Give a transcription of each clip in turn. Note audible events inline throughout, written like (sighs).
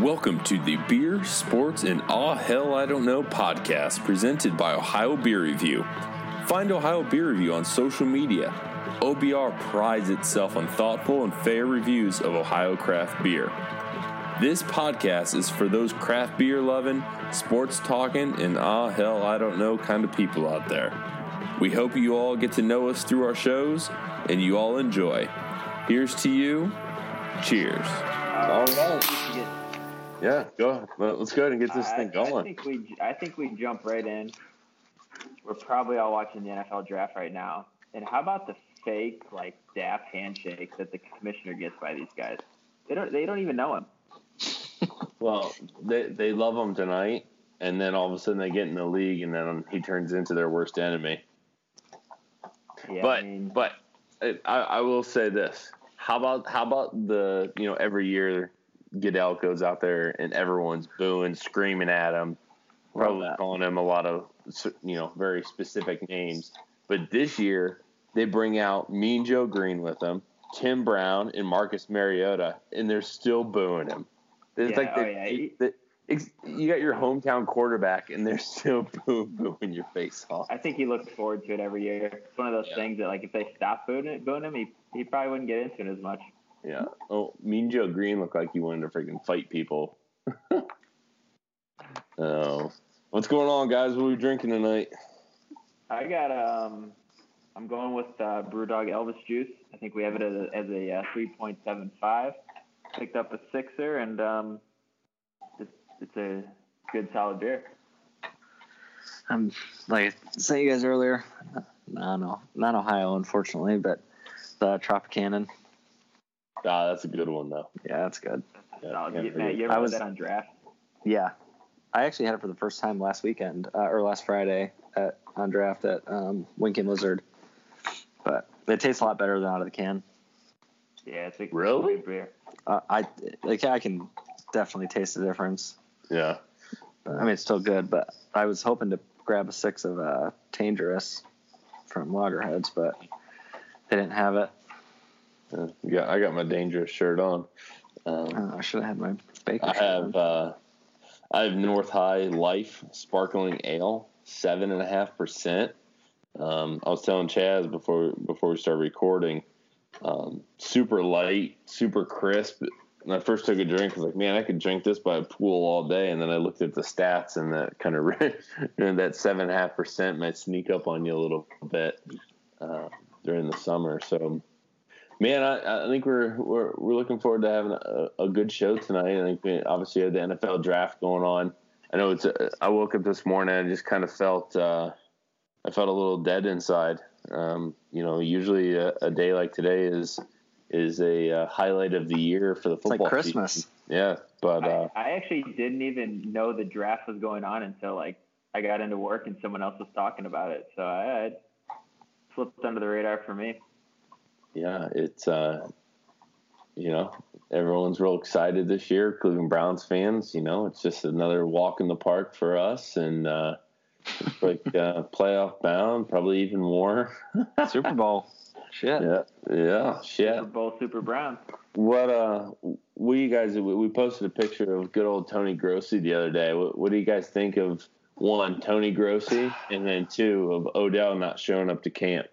Welcome to the Beer, Sports, and Aw Hell I Don't Know podcast presented by Ohio Beer Review. Find Ohio Beer Review on social media. OBR prides itself on thoughtful and fair reviews of Ohio craft beer. This podcast is for those craft beer loving, sports talking, and ah hell I don't know kind of people out there. We hope you all get to know us through our shows and you all enjoy. Here's to you. Cheers. All right. Yeah, go. Let's go ahead and get this I, thing I going. think we I think we jump right in. We're probably all watching the NFL draft right now. And how about the fake like daft handshake that the commissioner gets by these guys? They don't they don't even know him. (laughs) Well, they they love him tonight, and then all of a sudden they get in the league, and then he turns into their worst enemy. Yeah, but I mean, but I, I will say this: how about how about the you know every year Goodell goes out there and everyone's booing, screaming at him, probably calling him a lot of you know very specific names. But this year they bring out Mean Joe Greene with them, Tim Brown, and Marcus Mariota, and they're still booing him. It's Yeah, like oh, yeah, he- they- ex- you got your hometown quarterback, and they're (laughs) still boo, booing your face off. I think he looks forward to it every year. It's one of those Yeah. things that like if they stop booing, it, booing him, he, he probably wouldn't get into it as much. Yeah. Oh, Mean Joe Greene looked like he wanted to freaking fight people. (laughs) oh, what's going on, guys? What are we drinking tonight? I got um, I'm going with uh, BrewDog Elvis juice. I think we have it as a, as a uh, 3.75. Picked up a sixer, and um, it's, it's a good solid beer. I'm like I sent you guys earlier. No, no, not Ohio, unfortunately, but the Tropicana. Ah, that's a good one though. Yeah, that's good. Yeah, solid. You, Matt, you I ever was- was, that on draft? Yeah, I actually had it for the first time last weekend uh, or last Friday at on draft at um, Winking Lizard, but it tastes a lot better than out of the can. Yeah, it's a Really? good beer. Uh, I like I can definitely taste the difference. Yeah. But, I mean, it's still good, but I was hoping to grab a six of uh, Dangerous from Loggerheads, but they didn't have it. Yeah. Yeah, I got my dangerous shirt on. Um, Uh, I should have had my Baker. I have uh, I have North High Life Sparkling Ale, seven and a half percent. Um, I was telling Chaz before before we started recording, um, super light, super crisp. When I first took a drink, I was like, man, I could drink this by a pool all day. And then I looked at the stats, and that kind of (laughs) and that seven and a half percent might sneak up on you a little bit uh, during the summer. So Man, I, I think we're, we're we're looking forward to having a, a good show tonight. I think we obviously had the NFL draft going on. I know it's. uh, I woke up this morning and just kind of felt. Uh, I felt a little dead inside. Um, you know, usually a, a day like today is is a uh, highlight of the year for the It's like football. Christmas. season. Yeah, but uh, I, I actually didn't even know the draft was going on until like I got into work and someone else was talking about it. So I, I slipped under the radar for me. Yeah, it's uh, you know everyone's real excited this year. Cleveland Browns fans, you know, it's just another walk in the park for us, and uh, it's like uh, (laughs) playoff bound, probably even more. (laughs) Super Bowl. Shit. yeah, yeah, shit. Super Bowl Super Brown. What uh, what you guys? We we posted a picture of good old Tony Grossi the other day. What, what do you guys think of one Tony Grossi, and then two of Odell not showing up to camp?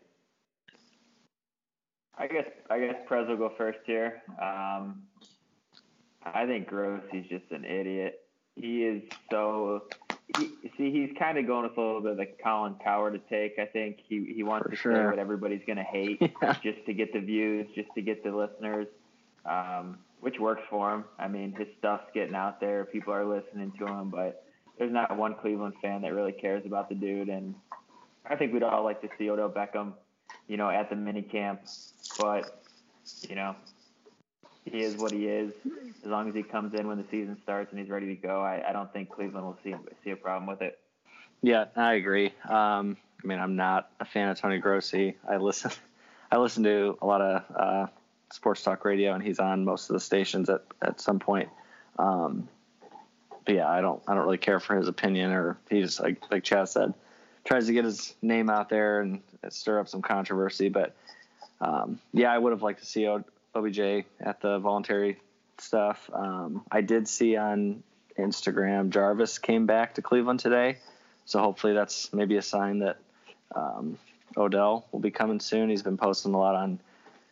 I guess I guess Prez will go first here. Um, I think Grossi's just an idiot. He is so. He, see, he's kind of going with a little bit of the Colin Cowherd to take. I think he he wants For to say what everybody's going to hate (laughs) Yeah. just to get the views, just to get the listeners, um, which works for him. I mean, his stuff's getting out there. People are listening to him, but there's not one Cleveland fan that really cares about the dude. And I think we'd all like to see Odell Beckham, you know, at the mini camp. But, you know, he is what he is. As long as he comes in when the season starts and he's ready to go, I, I don't think Cleveland will see see a problem with it. Yeah, I agree. Um, I mean, I'm not a fan of Tony Grossi. I listen, (laughs) I listen to a lot of uh, sports talk radio, and he's on most of the stations at, at some point. Um, but yeah, I don't, I don't really care for his opinion, or he's like like Chad said, tries to get his name out there and stir up some controversy. But um, yeah, I would have liked to see OBJ at the voluntary stuff. Um, I did see on Instagram Jarvis came back to Cleveland today, so hopefully that's maybe a sign that um, Odell will be coming soon. He's been posting a lot on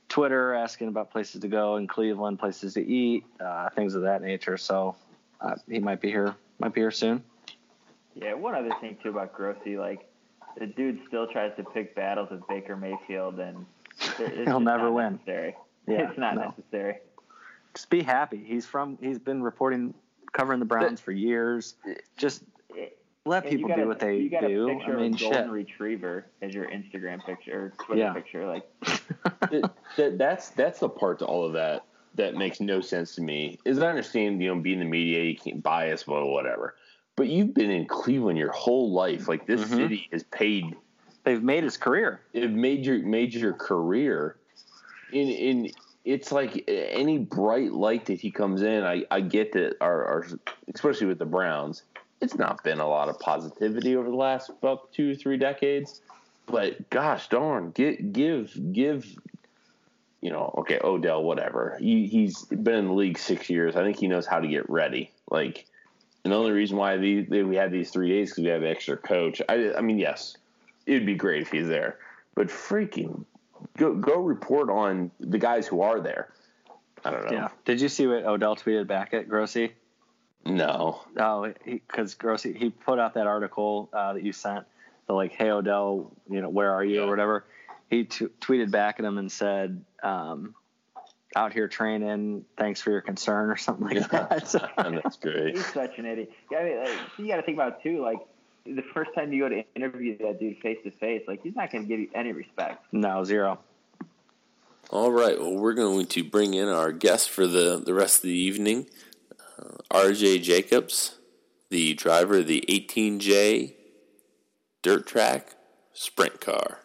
Twitter, asking about places to go in Cleveland, places to eat, uh, things of that nature. So uh, he might be here, might be here soon. Yeah, one other thing too about Grossi, like the dude still tries to pick battles with Baker Mayfield, and he'll never win. Necessary. Yeah, (laughs) it's not no. necessary. Just be happy. He's from. He's been reporting, covering the Browns for years. Just let people do what they you got do. A picture I mean, of a golden shit. retriever as your Instagram picture, or Twitter Yeah. picture. Like, (laughs) that, that- that's that's the part to all of that that makes no sense to me. Is I understand you know being in the media you can't bias well whatever, but you've been in Cleveland your whole life. Like this Mhm. city has paid They've made his career. it made your made your career in in it's like any bright light that he comes in i i get that our, our especially with the browns it's not been a lot of positivity over the last about two three decades but gosh darn give give give you know okay odell whatever he, he's been in the league six years i think he knows how to get ready like and the only reason why the, we had these three days because we have an extra coach I, I mean yes it would be great if he's there but freaking go go report on the guys who are there. I don't know. Yeah. Did you see what Odell tweeted back at Grossi? No. Oh, because Grossi he put out that article uh, that you sent, the like, "Hey Odell, you know, where are you?" Yeah. or whatever. He t- tweeted back at him and said, um, "Out here training. Thanks for your concern," or something like Yeah. that. (laughs) So- (laughs) that's great. he's such an idiot. Yeah, I mean, like, you got to think about it, too. Like, the first time you go to interview that dude face to face, like he's not going to give you any respect. no, zero. All right. Well, we're going to bring in our guest for the, the rest of the evening, uh, RJ Jacobs, the driver of the 18J dirt track sprint car.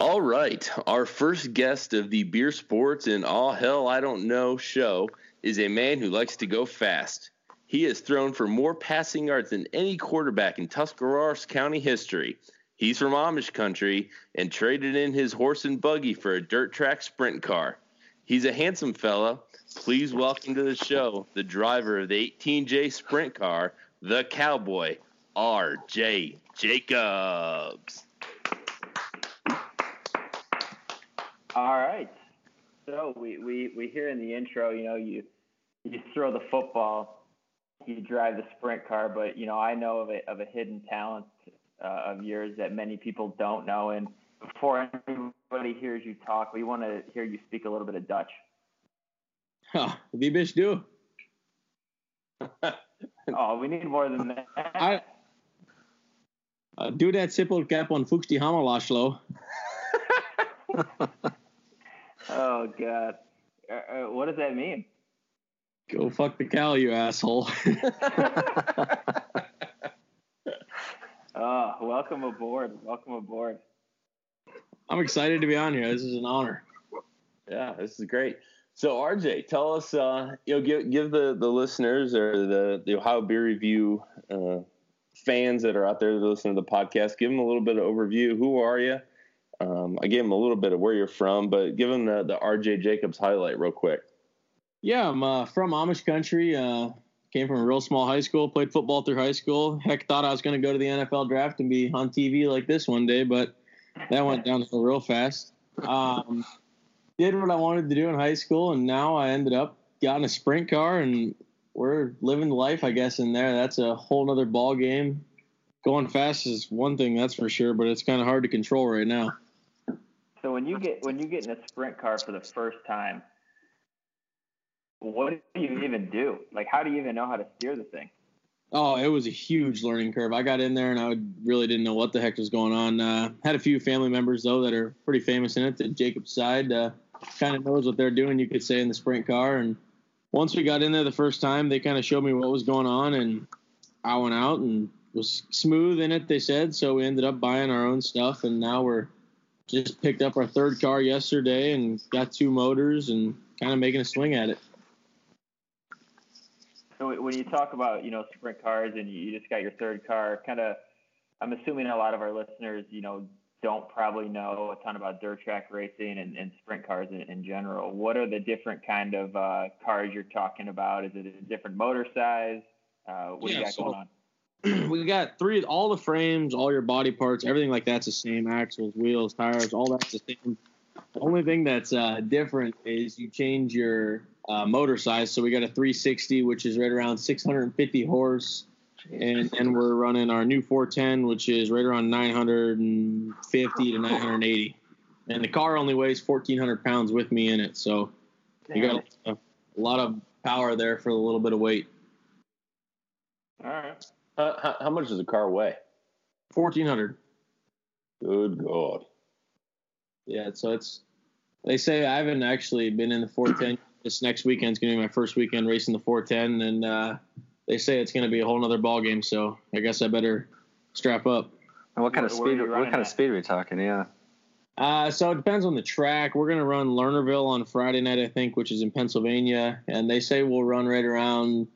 All right. Our first guest of the Beer Sports and All Hell I Don't Know show is a man who likes to go fast. He has thrown for more passing yards than any quarterback in Tuscarawas County history. He's from Amish country and traded in his horse and buggy for a dirt track sprint car. He's a handsome fella. Please welcome to the show the driver of the 18J sprint car, the cowboy, R.J. Jacobs. All right. So we, we, we hear in the intro, you know, you you throw the football, you drive the sprint car, but you know, I know of a of a hidden talent uh, of yours that many people don't know. And before anybody hears you talk, we want to hear you speak a little bit of Dutch. Ja, wie bist du? (laughs) Oh, we need more than that. I, uh, doe dat sippelkap on Fuchs die Hammer Laszlo. (laughs) oh God, uh, uh, what does that mean? Go fuck the cow, you asshole. (laughs) Oh, welcome aboard. Welcome aboard. I'm excited to be on here. This is an honor. Yeah, this is great. So RJ, tell us, uh, you know, give give the the listeners or the the Ohio Beer Review uh, fans that are out there that listen to the podcast, give them a little bit of overview. Who are you? Um, I gave him a little bit of where you're from, but give him the the RJ Jacobs highlight real quick. Yeah, I'm uh, from Amish country. Uh, came from a real small high school. Played football through high school. Heck, thought I was going to go to the NFL draft and be on TV like this one day, but that went downhill real fast. Um, did what I wanted to do in high school, and now I ended up got in a sprint car, and we're living life, I guess. In there, that's a whole nother ball game. Going fast is one thing, that's for sure, but it's kind of hard to control right now. So when you get when you get in a sprint car for the first time, what do you even do? Like, how do you even know how to steer the thing? Oh, it was a huge learning curve. I got in there and I really didn't know what the heck was going on. Uh, had a few family members though that are pretty famous in it. That Jacob's side uh, kind of knows what they're doing, you could say, in the sprint car. And once we got in there the first time, they kind of showed me what was going on, and I went out and was smooth in it. They said so. We ended up buying our own stuff, and now we're just picked up our third car yesterday and got two motors and kind of making a swing at it. So when you talk about you know sprint cars and you just got your third car, kind of, I'm assuming a lot of our listeners you know don't probably know a ton about dirt track racing and, and sprint cars in, in, general. What are the different kind of uh, cars you're talking about? Is it a different motor size? Uh, what yeah, do you got so going on? (clears throat) We got three, all the frames, all your body parts, everything like that's the same. Axles, wheels, tires, all that's the same. The only thing that's uh, different is you change your uh, motor size. So we got a 360, which is right around 650 horse and and we're running our new 410, which is right around 950 to 980. And the car only weighs 1,400 pounds with me in it, so you got a, a, lot of power there for a little bit of weight. All right. Uh, how, how, much does the car weigh? 1,400. Good God. Yeah, so it's. They say I haven't actually been in the 410. (clears throat) this next weekend's gonna be my first weekend racing the 410, and uh, they say it's going to be a whole other ball game. So I guess I better strap up. And what kind of speed? What kind at? of speed are we talking? Yeah. Uh, so it depends on the track. We're going to run Lernerville on Friday night, I think, which is in Pennsylvania, and they say we'll run right around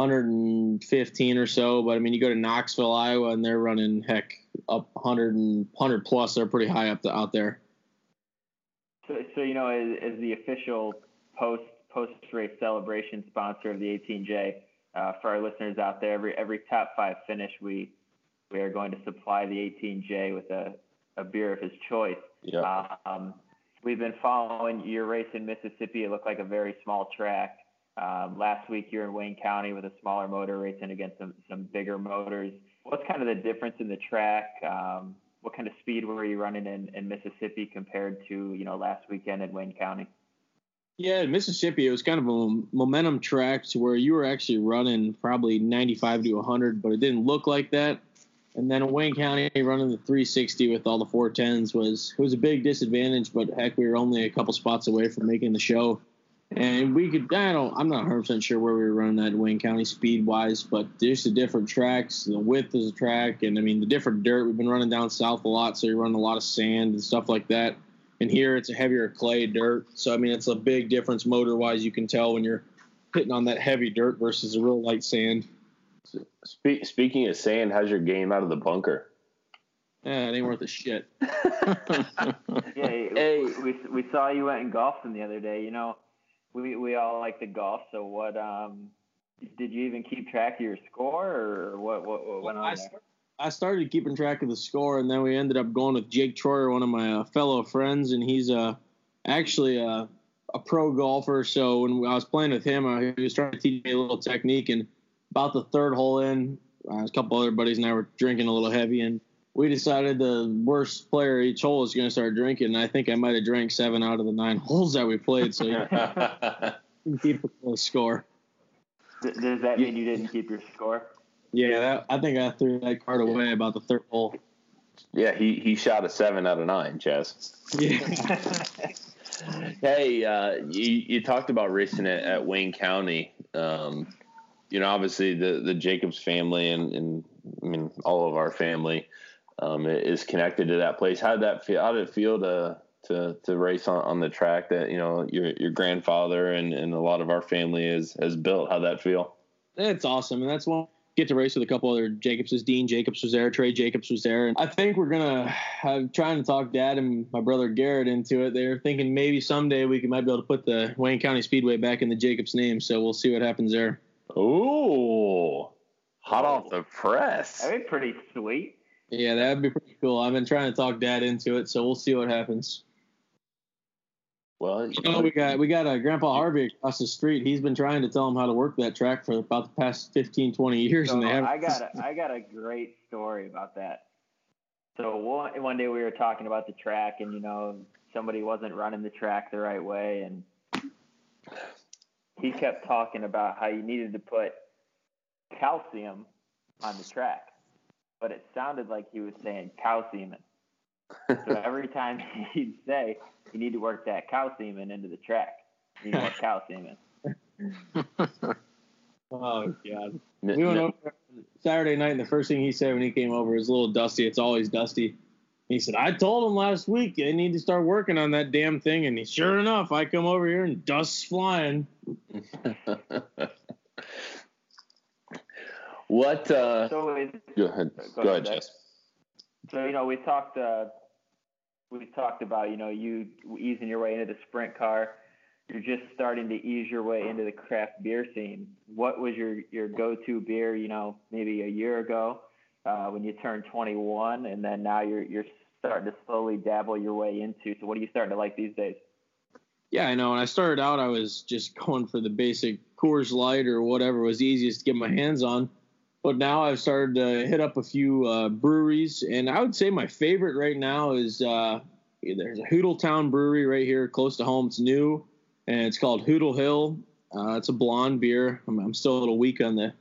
115 or so. But I mean, you go to Knoxville, Iowa, and they're running heck up 100 and 100 plus. They're pretty high up the, out there. So, so you know, as, as the official post post race celebration sponsor of the 18J, uh, for our listeners out there, every every top five finish, we we are going to supply the 18J with a, a beer of his choice. Yeah. Um, we've been following your race in Mississippi. It looked like a very small track. Um, last week you're in Wayne County with a smaller motor racing against some, some bigger motors. What's kind of the difference in the track? Um, what kind of speed were you running in, in Mississippi compared to you know last weekend in Wayne County? Yeah, in Mississippi, it was kind of a momentum track to where you were actually running probably 95 to 100, but it didn't look like that. And then Wayne County, running the 360 with all the 410s was it was a big disadvantage. But heck, we were only a couple spots away from making the show, and we could. I don't. I'm not 100 percent sure where we were running that in Wayne County speed wise, but just the different tracks, the width of the track, and I mean the different dirt. We've been running down south a lot, so you're running a lot of sand and stuff like that and here it's a heavier clay dirt. So I mean, it's a big difference motor wise. You can tell when you're hitting on that heavy dirt versus a real light sand. Spe- speaking of sand, how's your game out of the bunker? Yeah, it ain't worth a shit. (laughs) yeah, hey. we we saw you went and golfing the other day. You know, we we all like to golf. So what? Um, did you even keep track of your score, or what? What, what went on there? I started keeping track of the score, and then we ended up going with Jake Troyer, one of my uh, fellow friends, and he's uh, actually a, a, pro golfer. So when I was playing with him, uh, he was trying to teach me a little technique. And about the third hole in, uh, a couple other buddies and I were drinking a little heavy, and we decided the worst player each hole is going to start drinking. And I think I might have drank seven out of the nine (laughs) holes that we played. So yeah, (laughs) keep a score. Does that mean you didn't keep your score? Yeah, that, I think I threw that card away about the third hole. Yeah, he, he shot a seven out of nine, Chaz. Yeah. (laughs) hey, uh, you, you talked about racing at, at Wayne County. Um, you know, obviously the, the Jacobs family and, and I mean all of our family um, is connected to that place. How did that feel? How did it feel to to, to race on, on the track that you know your your grandfather and, and a lot of our family has has built? How'd that feel? It's awesome, and that's one get to race with a couple other Jacobses. Dean Jacobs was there. Trey Jacobs was there. And I think we're gonna. I'm trying to talk Dad and my brother Garrett into it. They're thinking maybe someday we might be able to put the Wayne County Speedway back in the Jacobs name. So we'll see what happens there. Ooh, hot off the press. That'd be pretty sweet. Yeah, that'd be pretty cool. I've been trying to talk Dad into it, so we'll see what happens. Well, you know, we got we got a Grandpa Harvey across the street. He's been trying to tell him how to work that track for about the past 15, 20 years, so and they haven't. I got a, (laughs) I got a great story about that. So one one day we were talking about the track, and you know somebody wasn't running the track the right way, and he kept talking about how you needed to put calcium on the track, but it sounded like he was saying calcium. so (laughs) every time (laughs) he'd say, you need to work that calcium into the track. You need more calcium (laughs) oh god. We went over Saturday night, and the first thing he said when he came over was a little dusty. It's always dusty. He said, I told him last week they need to start working on that damn thing. And he, sure enough, I come over here and dust's flying. What? Uh, so go ahead. Go, go ahead, Jess. So, you know, we talked uh, we talked about, you know, you easing your way into the sprint car. You're just starting to ease your way into the craft beer scene. What was your your go-to beer? You know, maybe a year ago uh, when you turned 21, and then now you're you're starting to slowly dabble your way into. So, what are you starting to like these days? Yeah, I know. When I started out, I was just going for the basic Coors Light or whatever was easiest to get my hands on. But now I've started to hit up a few uh, breweries, and I would say my favorite right now is uh, there's a Hoodletown brewery right here close to home. It's new, and it's called Hoodle Hill. Uh, it's a blonde beer. I'm, I'm, still a little weak on the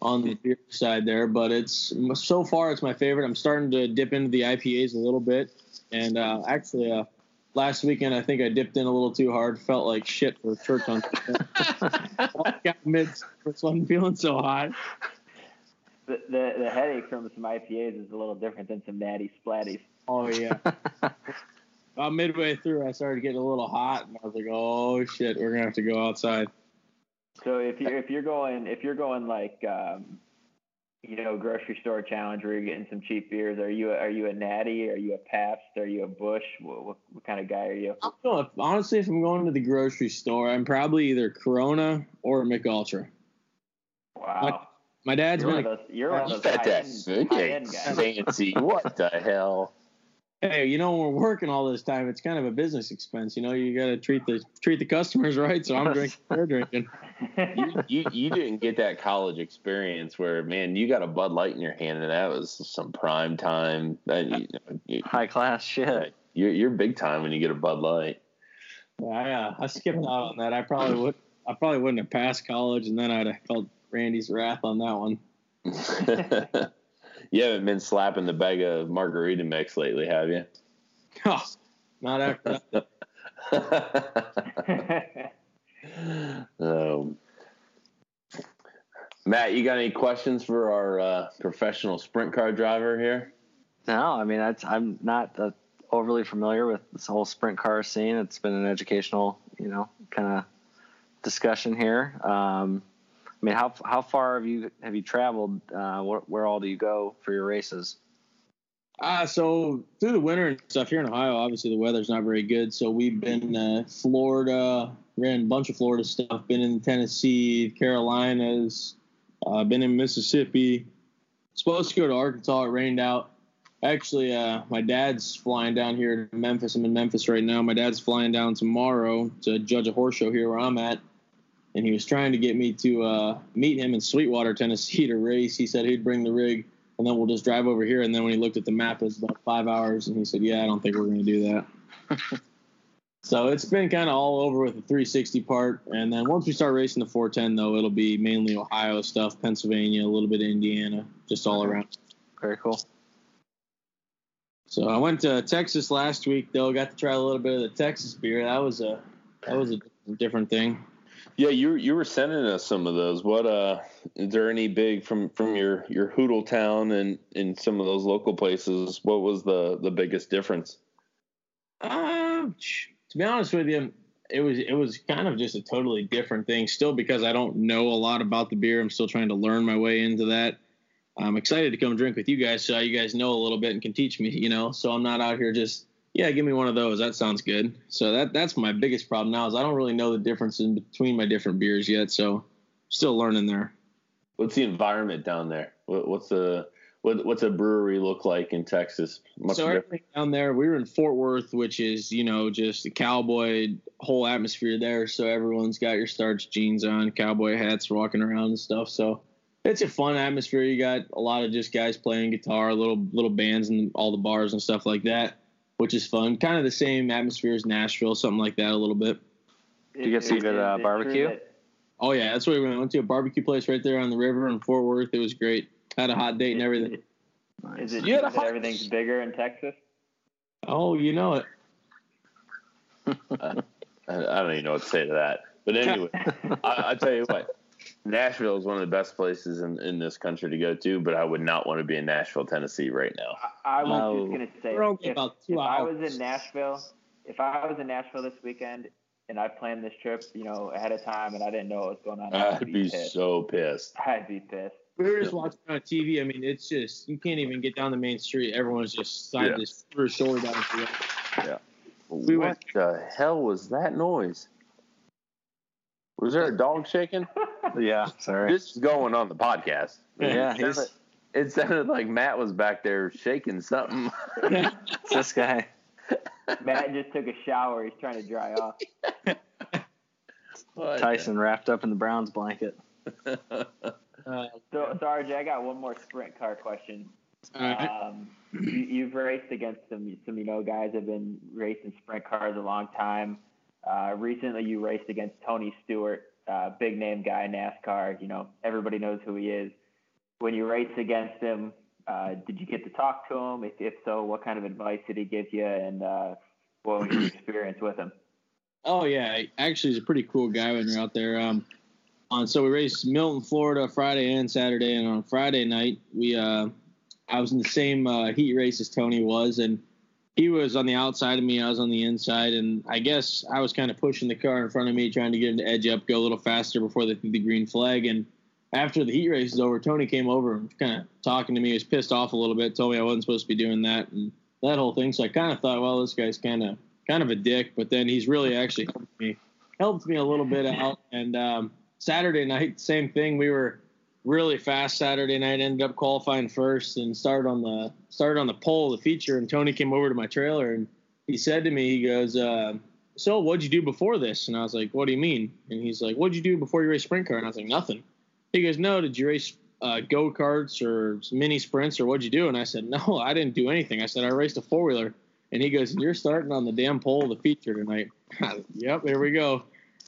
on the beer side there, but it's so far it's my favorite. I'm starting to dip into the IPAs a little bit, and uh, actually uh, last weekend I think I dipped in a little too hard. Felt like shit for church on. (laughs) got mid, wasn't feeling so hot the, the, the headache from some IPAs is a little different than some natty splatties. Oh yeah. (laughs) About midway through, I started getting a little hot, and I was like, "Oh shit, we're gonna have to go outside." So if you're if you're going if you're going like um, you know grocery store challenge where you're getting some cheap beers, are you are you a Natty? Are you a Pabst? Are you a Busch? What, what, what kind of guy are you? honestly, if I'm going to the grocery store, I'm probably either Corona or Mich Ultra. Wow. My dad's you're been. One those, you're one of those high-end, fancy. what the hell? Hey, you know, we're working all this time, it's kind of a business expense. You know, you got to treat the treat the customers (laughs) right. So I'm drinking, they're drinking. You, you, you didn't get that college experience where, man, you got a Bud Light in your hand, and that was some prime time. That, you know, you, High class shit. You're you're big time when you get a Bud Light. Yeah, I, uh, I skipped out on that. I probably would. I probably wouldn't have passed college, and then I'd have felt Randy's wrath on that one. (laughs) you haven't been slapping the bag of margarita mix lately, have you? (laughs) Oh, not after that. (laughs) um, Matt, you got any questions for our uh, professional sprint car driver here? No, I mean I'm not uh, overly familiar with this whole sprint car scene. It's been an educational, you know, kind of discussion here. Um, I mean, how how far have you have you traveled? Uh, where, where all do you go for your races? Uh, so through the winter and stuff here in Ohio, obviously the weather's not very good. So we've been uh, Florida, ran a bunch of Florida stuff. Been in Tennessee, Carolinas, uh, been in Mississippi. Supposed to go to Arkansas. It rained out. Actually, uh, my dad's flying down here to Memphis. I'm in Memphis right now. My dad's flying down tomorrow to judge a horse show here where I'm at and he was trying to get me to uh, meet him in Sweetwater, Tennessee to race. He said he'd bring the rig, and then we'll just drive over here. And then when he looked at the map, it was about five hours, and he said, "Yeah, I don't think we're going to do that." (laughs) so it's been kind of all over with the 360 part, and then once we start racing the 410, though, it'll be mainly Ohio stuff, Pennsylvania, a little bit of Indiana, just all around. Very cool. So I went to Texas last week, though. Got to try a little bit of the Texas beer. That was a that was a different thing. Yeah, you you were sending us some of those. What uh, is there any big from from your your Hoodle town and in some of those local places? What was the the biggest difference? Um, to be honest with you, it was it was kind of just a totally different thing. Still, because I don't know a lot about the beer, I'm still trying to learn my way into that. I'm excited to come drink with you guys, so you guys know a little bit and can teach me. You know, so I'm not out here just yeah, give me one of those. That sounds good. So that that's my biggest problem now is I don't really know the difference in between my different beers yet. So still learning there. What's the environment down there? What's the what, what's a brewery look like in Texas? Much so everything down there, we were in Fort Worth, which is you know just the cowboy whole atmosphere there. So everyone's got your starch jeans on, cowboy hats, walking around and stuff. So it's a fun atmosphere. You got a lot of just guys playing guitar, little little bands, and all the bars and stuff like that which is fun. Kind of the same atmosphere as Nashville, something like that, a little bit. Did you get some good uh, barbecue? Oh yeah, that's where we went. went to a barbecue place right there on the river in Fort Worth. It was great. Had a hot date and everything. Is it yeah, that everything's bigger in Texas? Oh, you know it. (laughs) I, I don't even know what to say to that. But anyway, (laughs) I, I tell you what, Nashville is one of the best places in, in this country to go to, but I would not want to be in Nashville, Tennessee right now. I, I was no. just going to say, if, if I was in Nashville, if I was in Nashville this weekend and I planned this trip, you know, ahead of time and I didn't know what was going on, I'd, I'd be, be so pissed. I'd be pissed. We were just watching on TV. I mean, it's just you can't even get down the main street. Everyone's just side yeah. this shoulder down the Yeah. We what went- the hell was that noise? Was there a dog shaking? (laughs) Yeah. Sorry. This is going on the podcast. Yeah, It he's sounded, it sounded like Matt was back there shaking something. it's (laughs) this guy. Matt just took a shower. He's trying to dry off. Tyson wrapped up in the Browns blanket. (laughs) Uh, So, so RJ, I got one more sprint car question. Um, you, you've raced against some, some you know guys have been racing sprint cars a long time. Uh, recently, you raced against Tony Stewart, uh, big name guy NASCAR. You know everybody knows who he is. When you race against him, uh, did you get to talk to him? If, if so, what kind of advice did he give you, and uh, what was your experience with him? Oh yeah, actually, he's a pretty cool guy when you're out there. Um, on so we raced Milton, Florida, Friday and Saturday, and on Friday night we uh, I was in the same uh, heat race as Tony was, and he was on the outside of me, I was on the inside, and I guess I was kind of pushing the car in front of me, trying to get him to edge up, go a little faster before they threw the green flag, and after the heat race is over, Tony came over and kind of talking to me. He was pissed off a little bit, told me I wasn't supposed to be doing that, and that whole thing. So I kind of thought, well, this guy's kind of kind of a dick, but then he's really actually helped me helped me a little bit out. And um, Saturday night, same thing. We were really fast Saturday night. Ended up qualifying first and started on the started on the pole, of the feature. And Tony came over to my trailer and he said to me, he goes, uh, "So what'd you do before this?" And I was like, "What do you mean?" And he's like, "What'd you do before you raced sprint car?" And I was like, "Nothing." He goes, "No, did you race?" Uh, go karts or mini sprints or what'd you do? And I said, (laughs) no, I didn't do anything. I said, I raced a four wheeler. And he goes, You're starting on the damn pole of the feature tonight. (laughs) yep, there we go.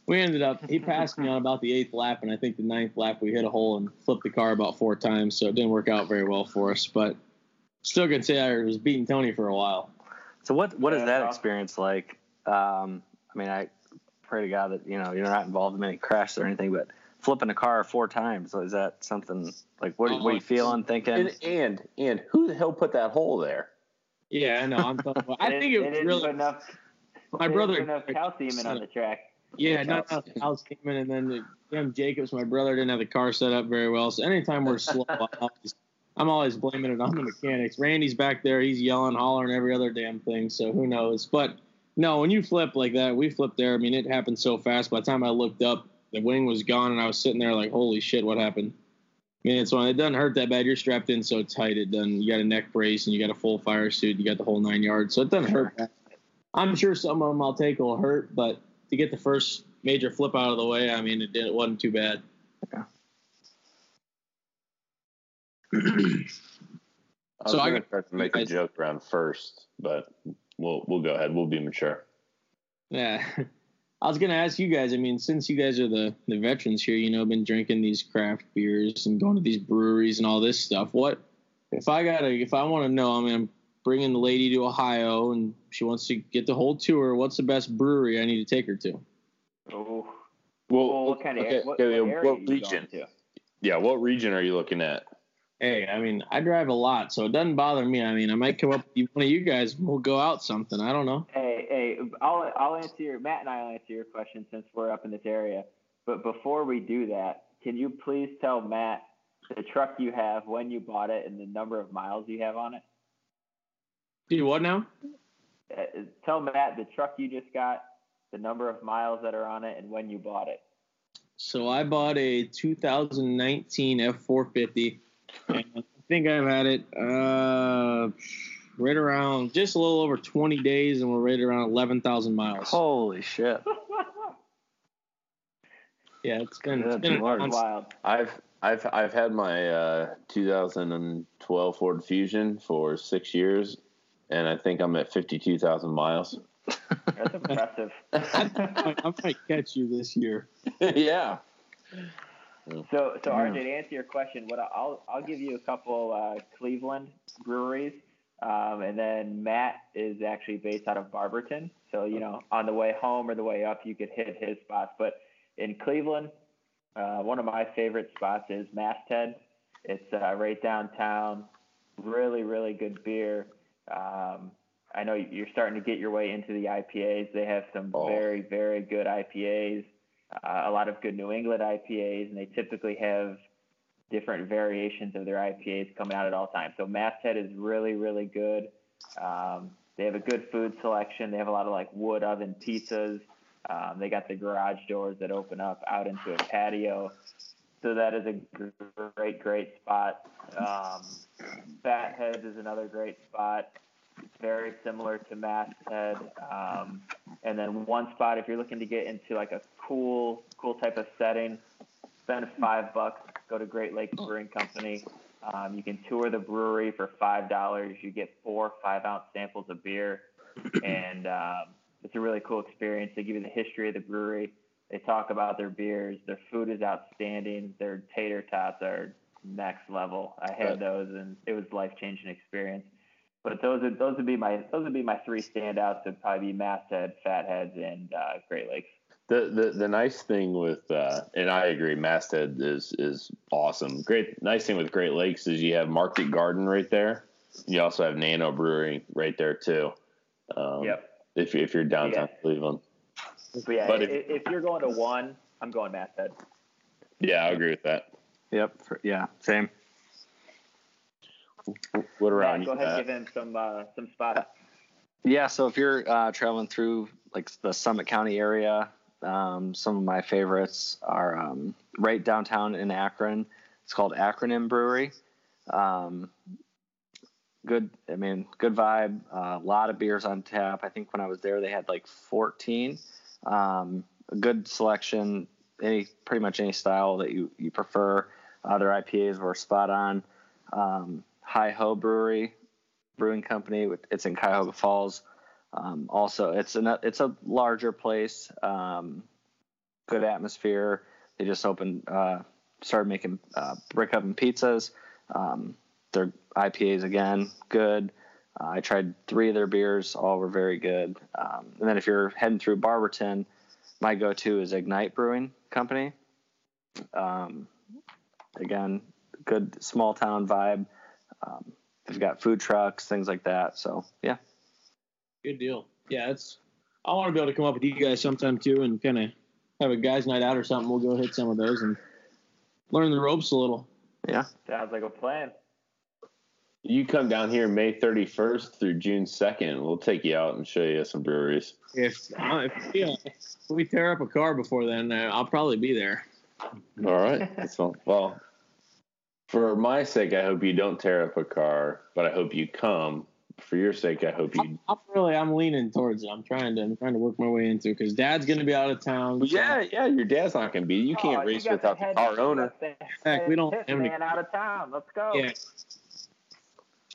We ended up, he passed me (laughs) on about the eighth lap, and I think the ninth lap we hit a hole and flipped the car about four times, so it didn't work out very well for us. But still can say I was beating Tony for a while. So what what is Yeah, that experience like? Um, I mean, I pray to God that you know you're not involved in any crashes or anything, but flipping a car four times is that something like what, what are you feeling, thinking? and and and who the hell put that hole there? Yeah, I know. I'm talking about, I (laughs) think didn't- it was really enough. my they didn't brother. put enough calcium on the track. Yeah, not enough came in, and then the, Jim Jacobs, my brother, didn't have the car set up very well. So anytime we're slow, I'm (laughs) always, I'm always blaming it on the mechanics. Randy's back there; he's yelling, hollering, every other damn thing. So who knows? But no, when you flip like that, we flipped there. I mean, it happened so fast. By the time I looked up, the wing was gone, and I was sitting there like, "Holy shit, what happened?" I mean, it's one. It doesn't hurt that bad. You're strapped in so tight. It doesn't. You got a neck brace, and you got a full fire suit. You got the whole nine yards, so it doesn't hurt. (laughs) I'm sure some of them I'll take will hurt, but to get the first major flip out of the way, I mean, it, didn't, it wasn't too bad. (clears throat) (clears throat) I was So I gonna got- start to make a joke around first, but we'll we'll go ahead. We'll be mature. Yeah. (laughs) I was gonna ask you guys. I mean, since you guys are the the veterans here, you know, been drinking these craft beers and going to these breweries and all this stuff. What if I gotta? If I want to know, I mean, I'm bringing the lady to Ohio and she wants to get the whole tour. What's the best brewery I need to take her to? Oh, Well, well, what kind of okay, what, okay, what what are region? going? Yeah, what region are you looking at? Hey, I mean, I drive a lot, so it doesn't bother me. I mean, I might come up with one of you guys. We'll go out something. I don't know. Hey, hey, I'll I'll answer your Matt and I'll answer your question since we're up in this area. But before we do that, can you please tell Matt the truck you have, when you bought it, and the number of miles you have on it? Do what now? Uh, tell Matt the truck you just got, the number of miles that are on it, and when you bought it. So I bought a 2019 F450, and I think I've had it uh, right around just a little over 20 days, and we're right around 11,000 miles. Holy shit! (laughs) Yeah, it's been, it's Good been Wild. I've I've I've had my uh, 2012 Ford Fusion for six years, and I think I'm at 52,000 miles. That's impressive. I, (laughs) I might catch you this year. (laughs) yeah. So, so RJ, to answer your question, what I'll I'll give you a couple uh, Cleveland breweries, um, and then Matt is actually based out of Barberton. So you know, on the way home or the way up, you could hit his spots. But in Cleveland, uh, one of my favorite spots is Masthead. It's uh, right downtown. Really, really good beer. Um, I know you're starting to get your way into the IPAs. They have some Oh. very, very good IPAs uh, a lot of good New England IPAs, and they typically have different variations of their IPAs coming out at all times. So Masthead is really, really good. Um, they have a good food selection. They have a lot of like wood oven pizzas. Um, they got the garage doors that open up out into a patio. So that is a great, great spot. Um, Fatheads is another great spot. Very similar to Masthead. Um, and then one spot, if you're looking to get into like a cool, cool type of setting, spend five bucks, go to Great Lakes Brewing Company. Um, you can tour the brewery for five dollars. You get four five ounce samples of beer, (clears throat) and um, it's a really cool experience. They give you the history of the brewery. They talk about their beers. Their food is outstanding. Their tater tots are next level. I had Right. those, and it was life changing experience. But those would those would be my those would be my three standouts. Would probably be Masthead, Fatheads, and uh, Great Lakes. The, the the nice thing with uh, and I agree, Masthead is is awesome. Great nice thing with Great Lakes is you have Market Garden right there. You also have Nano Brewery right there too. Um, yep. If if you're downtown Yeah. Cleveland, But yeah, But if, if- if you're going to one, I'm going Masthead. yeah, I agree with that. Yep. For, yeah. Same. What around? Yeah, go ahead, Matt? and give him some uh, some spots. Yeah, so if you're uh, traveling through like the Summit County area, um, some of my favorites are um, right downtown in Akron. It's called Akronym Brewery. Um, good, I mean, good vibe. A lot of beers on tap. I think when I was there, they had like 14. Um, a good selection. Any pretty much any style that you you prefer. Uh, their IPAs were spot on. Um, Hi Ho Brewery, brewing company. It's in Cuyahoga Falls. Um, also, it's a it's a larger place. Um, good atmosphere. They just opened, uh, started making uh, brick oven pizzas. Um, their IPAs again good. Uh, I tried three of their beers. All were very good. Um, and then if you're heading through Barberton, my go-to is Ignite Brewing Company. Um, again, good small town vibe. Um, they've got food trucks, things like that. So yeah, Good deal. Yeah, it's. I want to be able to come up with you guys sometime too, and kind of have a guys' night out or something. We'll go hit some of those and learn the ropes a little. yeah, Sounds like a plan. You come down here May 31st through June 2nd. We'll take you out and show you some breweries. If, uh, if, yeah, if we tear up a car before then, uh, I'll probably be there. All right, (laughs) that's fine. Well, for my sake, I hope you don't tear up a car, but I hope you come. For your sake, I hope you. I'm really, I'm leaning towards it. I'm trying to, I'm trying to work my way into because Dad's gonna be out of town. so- Yeah, yeah, your dad's not going to be. You can't Oh, race got without the head- car owner. got the Heck, we don't have any- man out of town. Let's go. yeah.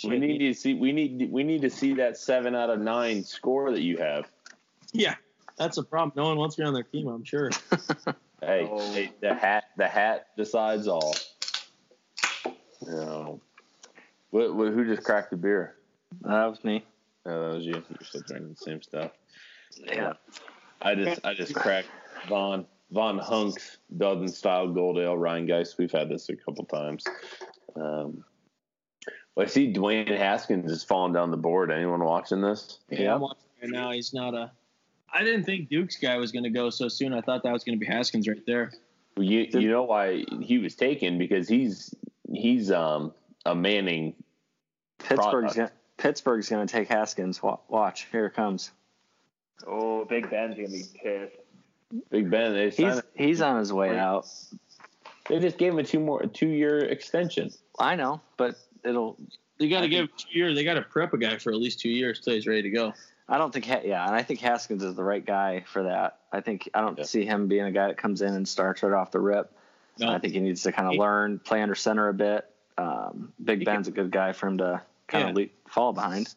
We need to see. We need. We need to see that seven out of nine score that you have. Yeah, that's a problem. No one wants me on their team. I'm sure. (laughs) Hey, Oh. hey, the hat. The hat decides all. No. What, what, who just cracked the beer? that was me. Oh, that was you. You're still drinking the same stuff. Yeah. I just I just cracked Von Von Hunk's Belgian style gold ale Rhinegeist. We've had this a couple times. Um, well, I see Dwayne Haskins is falling down the board. Anyone watching this? Yeah, I'm watching right now. He's not a. I didn't think Duke's guy was gonna go so soon. I thought that was gonna be Haskins right there. Well, You you know why he was taken because he's he's um a Manning. Pittsburgh's gonna, Pittsburgh's going to take Haskins. Watch, here it comes. Oh, Big Ben's gonna be pissed. Big Ben. They He's he's on his way out. they just gave him a two more a two year extension. I know, but it'll. They got to give think- two years. They got to prep a guy for at least two years till he's ready to go. I don't think. Yeah, and I think Haskins is the right guy for that. I think I don't Yeah. see him being a guy that comes in and starts right off the rip. No, I think he needs to kind of He- learn, play under center a bit. Um, Big Ben's a good guy for him to kind Yeah. of leap, fall behind.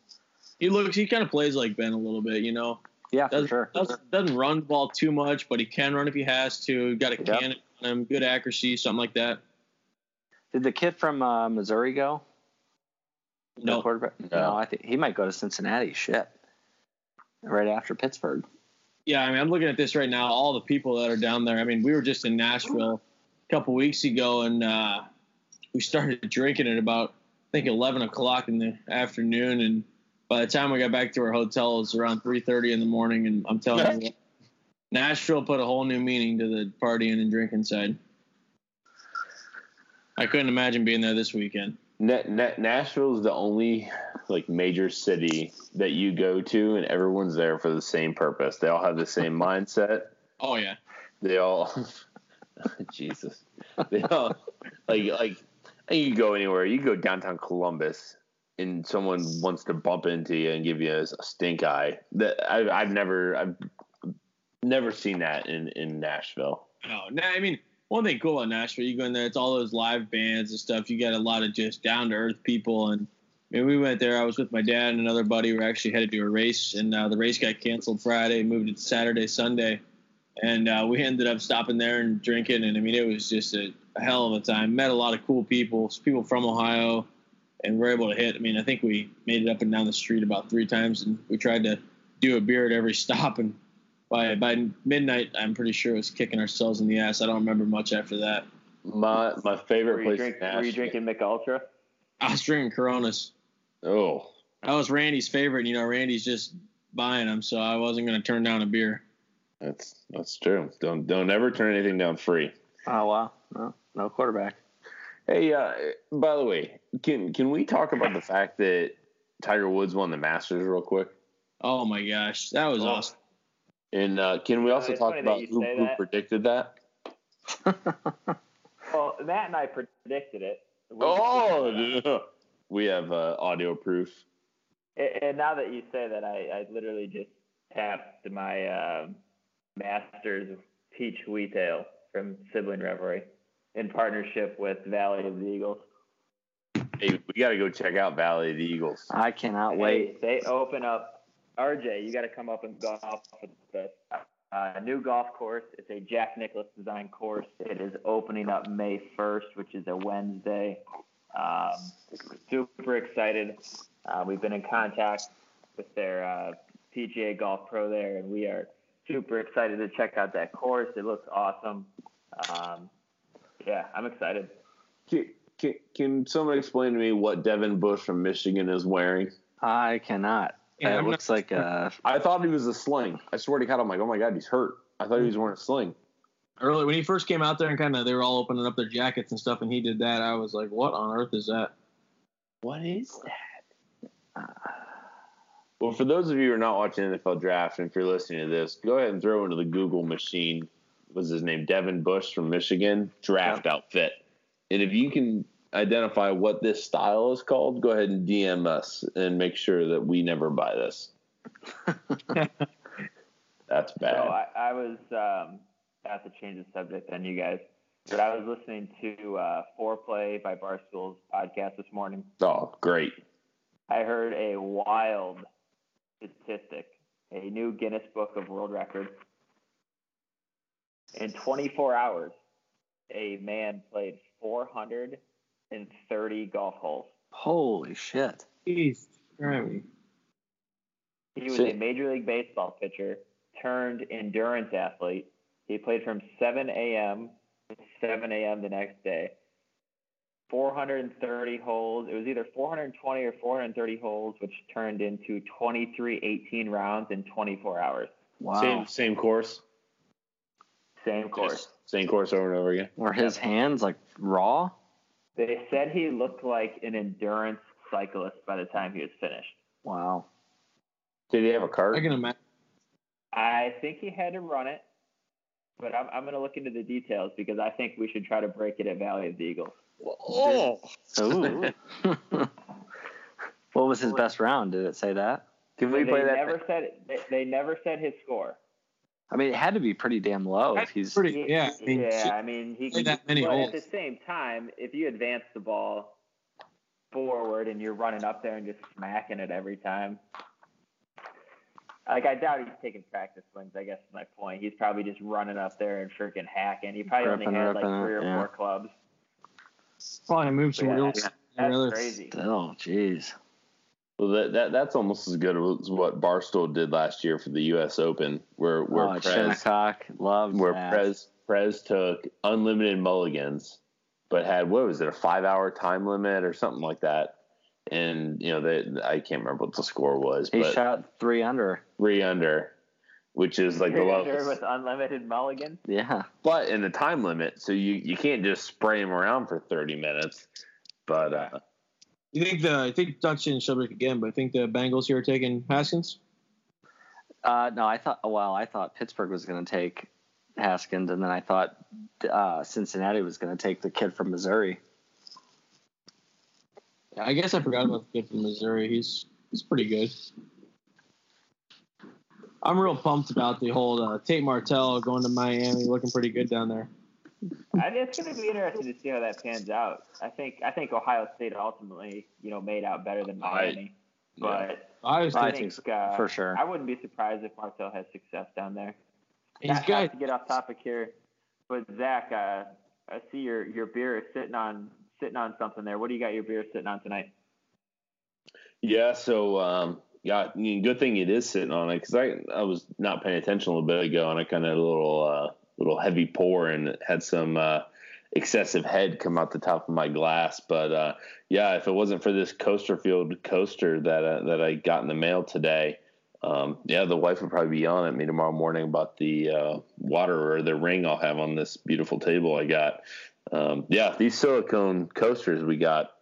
he looks. He kind of plays like Ben a little bit. You know, Yeah, doesn't sure. doesn't, doesn't run the ball too much, but he can run if he has to. Got a Yep. cannon on him, good accuracy, something like that. Did the kid from uh, Missouri go? No, quarterback. No. I think he might go to Cincinnati. Shit. Right after Pittsburgh. Yeah, I mean, I'm looking at this right now. All the people that are down there. I mean, we were just in Nashville a couple weeks ago, and uh, we started (laughs) drinking at about I think 11 o'clock in the afternoon, and by the time we got back to our hotel, it was around 3:30 in the morning. And I'm telling you, Nashville put a whole new meaning to the partying and drinking side. I couldn't imagine being there this weekend. Na- Na- Nashville is the only like major city that you go to, and everyone's there for the same purpose. They all have the same (laughs) mindset. Oh yeah. They all, (laughs) Jesus, they all like like. And you go anywhere. You go downtown Columbus, and someone wants to bump into you and give you a, a stink eye. That I've, I've never I've never seen that in in Nashville. No, no, I mean, one thing cool about Nashville, you go in there, it's all those live bands and stuff. You get a lot of just down to earth people. And mean, we went there. I was with my dad and another buddy. We were actually headed to a race, and uh, the race got canceled Friday, moved it to Saturday, Sunday. And uh, we (laughs) ended up stopping there and drinking. And I mean, it was just a, a hell of a time. Met a lot of cool people, people from Ohio, and we're able to hit. I mean, I think we made it up and down the street about three times, and we tried to do a beer at every (laughs) stop. And by by midnight, I'm pretty sure it was kicking ourselves in the ass. I don't remember much after that. My my favorite you, place. drink, were you drinking Mich Ultra? I was drinking Coronas. Oh, That was Randy's favorite. And, You know, Randy's just buying them, so I wasn't going to turn down a beer. that's that's true. Don't don't ever turn anything down free. Oh wow, no, no quarterback. Hey, uh, by the way, can can we talk about the fact that Tiger Woods won the Masters real quick? Oh my gosh, that was Oh. awesome. And uh, can we also it's talk about who, who that. predicted that? (laughs) Well, Matt and I predicted it. We- Oh, we have uh, audio proof. And and now that you say that, I, I literally just tapped my um Masters Peach Wheatail from Sibling Revelry in partnership with Valley of the Eagles. Hey, we got to go check out Valley of the Eagles. I cannot wait. Hey, they open up. RJ, you got to come up and golf with this. Uh, new golf course. It's a Jack Nicklaus design course. It is opening up May 1st, which is a Wednesday. Um, super excited. Uh, we've been in contact with their uh, PGA Golf Pro there, and we are super excited to check out that course. It looks awesome. Um, yeah, I'm excited. Can, can, can someone explain to me what Devin Bush from Michigan is wearing? I cannot. Yeah, it I'm looks like a I thought he was a sling. I swear to God, I'm like, oh my God, he's hurt. I thought he was wearing a sling. Early when he first came out there and kind of they were all opening up their jackets and stuff, and he did that. I was like, what on earth is that? What is that? Well, for those of you who are not watching NFL Draft, and if you're listening to this, go ahead and throw into the Google machine. What's his name? Devin Bush from Michigan draft outfit. And if you can identify what this style is called, go ahead and DM us and make sure that we never buy this. (laughs) That's So bad. I, I was um, not to change the subject on you guys, but I was listening to uh, Foreplay by Barstool's podcast this morning. oh, great. I heard a wild statistic, a new Guinness Book of World Records. In 24 hours, a man played 430 golf holes. holy shit. Jeez, Grammy. He was Shit. a Major League Baseball pitcher turned endurance athlete. He played from 7 a.m. to 7 a.m. the next day. 430 holes. It was either 420 or 430 holes, which turned into 23 18 rounds in 24 hours. Wow. Same same course. Same course. Just Same course over and over again. Were his hands like raw? They said he looked like an endurance cyclist by the time he was finished. Wow. Did he have a cart? I can imagine. I think he had to run it, but I'm, I'm going to look into the details because I think we should try to break it at Valley of the Eagles. Oh, Ooh. (laughs) what was his best round? Did it say that? can we they play that? never said they, they never said his score. I mean, it had to be pretty damn low if he's. Pretty, yeah. I mean, yeah. I mean, he played that many but holes. at the same time, if you advance the ball forward and you're running up there and just smacking it every time, like I doubt he's taking practice swings. I guess is my point. He's probably just running up there and freaking hacking. He probably only had like ripping it, three or yeah. four clubs. probably moved some Yeah, wheels. That's Really- crazy. Oh, jeez. Well, that, that that's almost as good as what Barstool did last year for the U.S. Open, where where Oh, Prez, Shinnecock loved where that. Prez Prez took unlimited mulligans, but had what was it a five hour time limit or something like that, and you know they I can't remember what the score was, he but shot three under. Three under, which is like the lowest. under with unlimited mulligan. Yeah. but in the time limit, so you you can't just spray him around for thirty minutes. But uh, You think the I think touched and subject again, but I think the Bengals here are taking Haskins. Uh, no, I thought. Well, I thought Pittsburgh was going to take Haskins, and then I thought uh, Cincinnati was going to take the kid from Missouri. Yeah, I guess I forgot about the kid from Missouri. He's he's pretty good. I'm real pumped about the whole uh, Tate Martell going to Miami, looking pretty good down there. I, it's going to be interesting to see how that pans out. I think I think Ohio State ultimately, you know, made out better than Miami, but I was I think think uh, for sure. I wouldn't be surprised if Martell has success down there. he's not, got to get off topic here, but Zach, uh, I see your your beer is sitting on sitting on something there. What do you got your beer sitting on tonight? Yeah, so um, yeah, I mean, good thing it is sitting on it because I I was not paying attention a little bit ago and I kind of had a little uh, little heavy pour and had some uh, excessive head come out the top of my glass. But uh, yeah, if it wasn't for this Coasterfield coaster that uh, that I got in the mail today, um, yeah, the wife would probably be yelling at me tomorrow morning about the uh, water or the ring I'll have on this beautiful table I got. Um, yeah, these silicone coasters we got,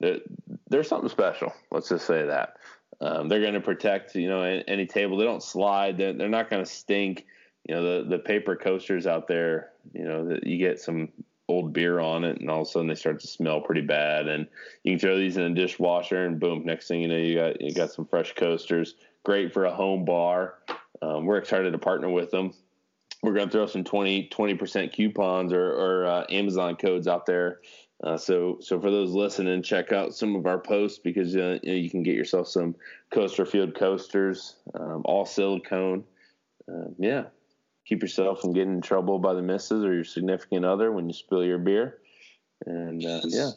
they're something special. Let's just say that. Um, they're going to protect, you know, any, table. They don't slide. They're, they're not going to stink. You know, the, the paper coasters out there, you know, that you get some old beer on it and all of a sudden they start to smell pretty bad. And you can throw these in a dishwasher and boom, next thing you know, you got, you got some fresh coasters. Great for a home bar. Um, we're excited to partner with them. We're going to throw some 20, 20% coupons or, or uh, Amazon codes out there. Uh, so, so for those listening, check out some of our posts because uh, you, know, you can get yourself some Coaster Field coasters, um, all silicone. Uh, yeah, keep yourself from getting in trouble by the missus or your significant other when you spill your beer. And uh, yeah,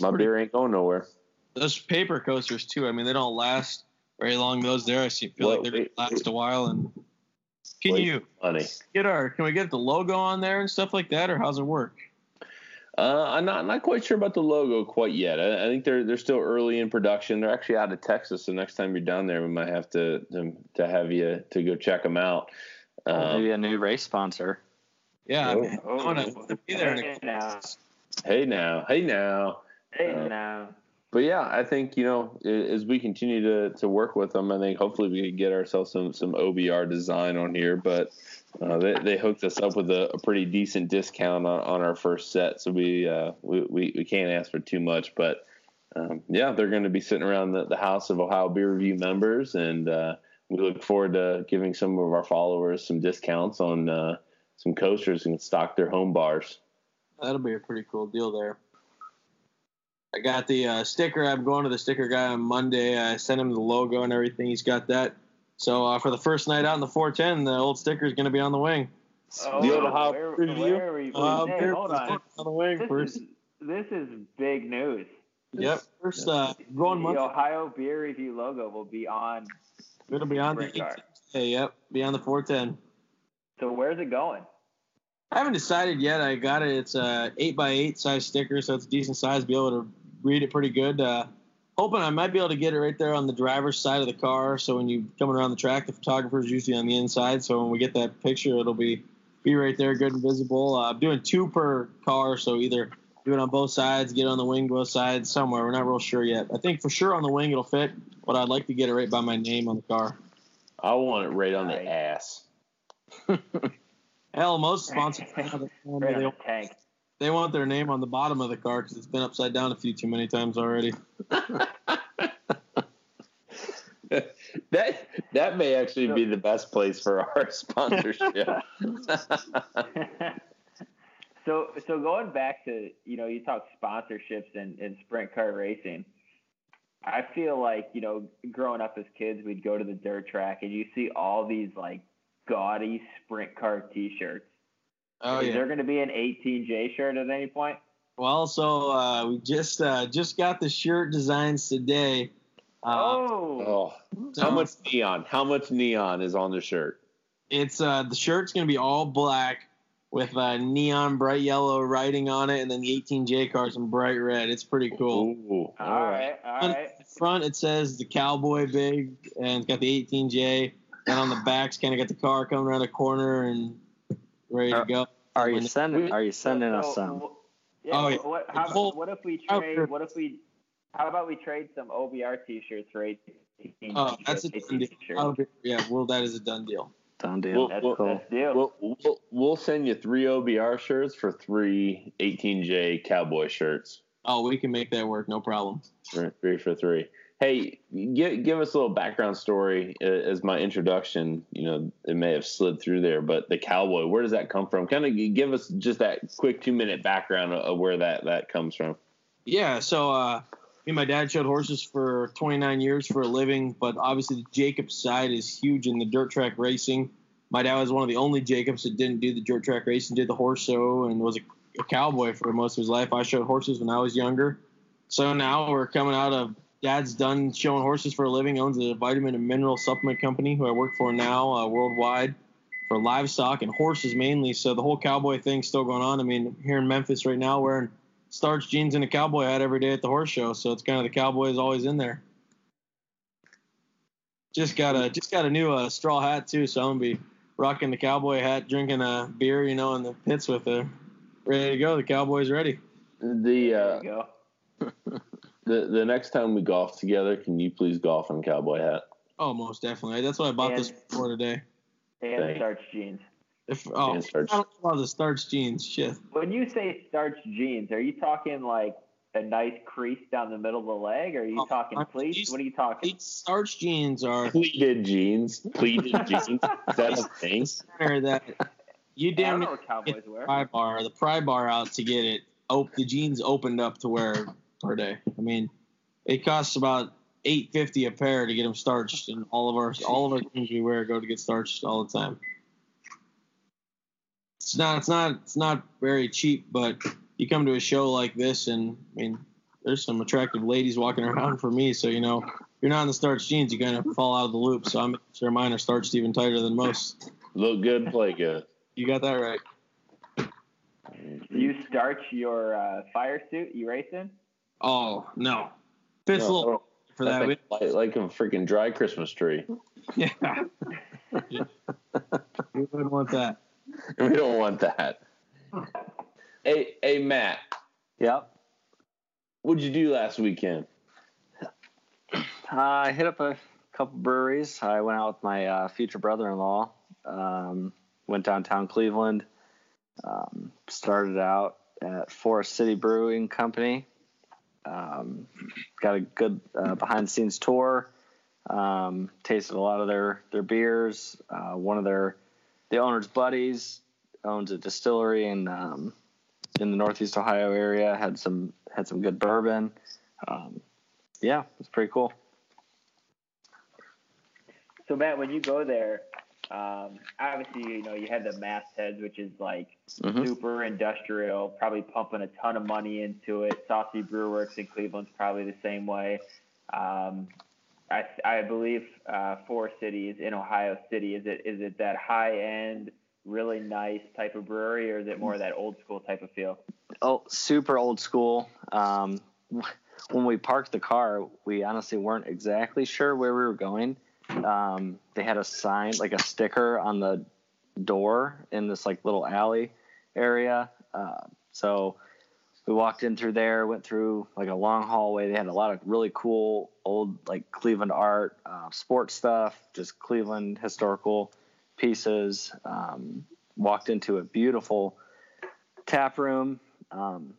my pretty- beer ain't going nowhere. those paper coasters too. I mean, they don't last very long. Those there, I see, feel Well, like they're wait, gonna last a while. And can you Funny. get our? Can we get the logo on there and stuff like that, or how's it work? Uh, I'm not not quite sure about the logo quite yet. I, I think they're they're still early in production. They're actually out of Texas, so next time you're down there, we might have to to, to have you to go check them out. Um, Maybe a new race sponsor. Yeah, I, Oh. I want to be there. In Hey a, now, hey now, hey now. hey Uh, now. But yeah, I think you know as we continue to to work with them, I think hopefully we can get ourselves some some OBR design on here. But uh, they they hooked us up with a, a pretty decent discount on, on our first set, so we uh, we, we we can't ask for too much. But um, yeah, they're going to be sitting around the, the house of Ohio Beer Review members, and uh, we look forward to giving some of our followers some discounts on uh, some coasters and stock their home bars. that'll be a pretty cool deal there. I got the uh, sticker. I'm going to the sticker guy on Monday. I sent him the logo and everything. He's got that. So uh, for the first night out in the 410, the old sticker is going to be on the wing. Oh, The old Ohio where, review? where are we? Uh, hey, hold on. on the wing This first. is, this is big news. Yep, first uh, going The Monday. Ohio Beer Review logo will be on. It'll be on the Sprint car. Hey, yep, be on the 410. So where's it going? I haven't decided yet. I got it. It's a eight by eight size sticker, so it's a decent size. Be able to read it pretty good. Uh, hoping I might be able to get it right there on the driver's side of the car. So when you coming around the track, the photographer's usually on the inside. So when we get that picture, it'll be be right there, good and visible. Uh, I'm doing two per car, so either do it on both sides, get it on the wing both sides, somewhere. We're not real sure yet. I think for sure on the wing it'll fit, but I'd like to get it right by my name on the car. I want it right on the ass. (laughs) Hell, most sponsors have it Right on they, the tank. They want their name on the bottom of the car because it's been upside down a few too many times already. (laughs) that that may actually be the best place for our (laughs) sponsorship. (laughs) so so going back to you know you talk sponsorships and, and sprint car racing i feel like you know growing up as kids we'd go to the dirt track and you see all these like gaudy sprint car t-shirts Oh is yeah. there going to be an 18j shirt at any point Well, so uh, we just uh, just got the shirt designs today. Uh, oh, oh, how much neon? How much neon is on the shirt? It's uh, the shirt's gonna be all black with uh, neon bright yellow writing on it, and then the 18J cars in bright red. It's pretty cool. Ooh, all right all On right the front it says the cowboy big, and it's got the 18J. And on the back's kind of got the car coming around the corner and ready to Uh, go. Are you sending? Are you sending So- us some? yeah, Oh, yeah. what, how, whole what if we outer- trade what if we How about we trade some OBR t-shirts for 18? Oh, that's a done deal. I'll yeah, well, that is a done deal. Done deal. Well, That's, well, that's deal. We'll, we'll, we'll send you three OBR shirts for three 18J Cowboy shirts. Oh, we can make that work, no problem. Three three for three. Hey, give, give us a little background story as my introduction. You know, it may have slid through there, but the cowboy, where does that come from? Kind of give us just that quick two minute background of, of where that, that comes from. Yeah, so uh, me and my dad showed horses for 29 years for a living, but obviously the Jacobs side is huge in the dirt track racing. My dad was one of the only Jacobs that didn't do the dirt track racing, did the horse show, and was a, a cowboy for most of his life. I showed horses when I was younger. So now we're coming out of dad's done showing horses for a living, owns a vitamin and mineral supplement company who I work for now uh, worldwide for livestock and horses mainly. So the whole cowboy thing's still going on. I mean, here in Memphis right now, wearing starch jeans and a cowboy hat every day at the horse show. So it's kind of the cowboy is always in there. Just got a just got a new uh, straw hat too, so I'm gonna be rocking the cowboy hat, drinking a beer, you know, in the pits with it. Ready to go. The cowboy's ready. The there uh, you go. (laughs) the the next time we golf together, can you please golf in a cowboy hat? Oh, most definitely. That's what I bought this for today. And Thank- starch jeans. If oh, And starch. I don't know the starch jeans. Shit. When you say starch jeans, are you talking like a nice crease down the middle of the leg? Or are you Oh, talking pleats? What are you talking? Starch jeans are Pleated jeans. Pleated (laughs) jeans. Is that a thing? center that you I don't damn know what cowboys wear. pry bar, the pry bar out to get it. Oh, the jeans opened up to wear per day. I mean, it costs about eight fifty a pair to get them starched, and all of our all of our jeans we wear go to get starched all the time. It's not it's not it's not very cheap, but you come to a show like this, and I mean, there's some attractive ladies walking around for me, so you know. You're not in the starched jeans, you kind of fall out of the loop. So I'm sure mine are starched even tighter than most. Look good, play good. You got that right. Do you starch your uh, fire suit you race in? Oh no, fits a little for that. Like, like, like a freaking dry Christmas tree. Yeah. (laughs) we wouldn't want that. We don't want that. Hey, hey, Matt, Yep. what'd you do last weekend? Uh, I hit up a couple breweries. I went out with my uh, future brother-in-law. Um, went downtown Cleveland. Um, started out at Forest City Brewing Company. Um, got a good uh, behind-the-scenes tour. Um, tasted a lot of their their beers. Uh, one of their the owner's buddies owns a distillery in um, in the Northeast Ohio area. Had some had some good bourbon. Um, yeah, it's pretty cool. So Matt, when you go there, um, obviously you know you had the mastheads, which is like Mhm. super industrial, probably pumping a ton of money into it. Saucy Brew Works in Cleveland's probably the same way. Um, I, I believe uh, Forest City is in Ohio City. Is it is it that high end, really nice type of brewery, or is it more of that old school type of feel? Oh, super old school. Um, (laughs) when we parked the car, we honestly weren't exactly sure where we were going. Um, they had a sign, like a sticker on the door in this like little alley area. Uh, so we walked in through there, went through like a long hallway. They had a lot of really cool old like Cleveland art, uh, sports stuff, just Cleveland historical pieces. Um, walked into a beautiful tap room. Um,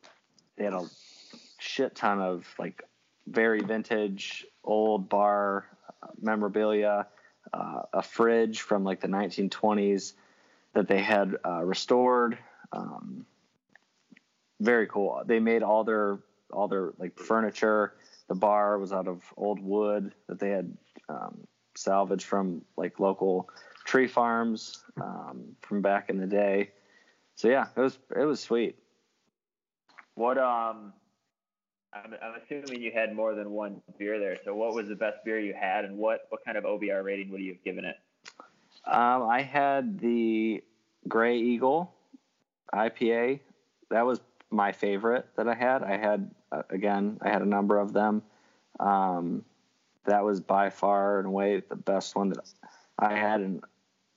they had a shit ton of like very vintage old bar memorabilia, uh, a fridge from like the 1920s that they had uh, restored. Um, very cool. They made all their all their like furniture. The bar was out of old wood that they had um, salvaged from like local tree farms um, from back in the day. So yeah, it was it was sweet. What um, I'm, I'm assuming you had more than one beer there. So what was the best beer you had, and what what kind of OBR rating would you have given it? Um, I had the Gray Eagle IPA. That was my favorite that I had. I had uh, again, I had a number of them. Um, that was by far and away the best one that I had, and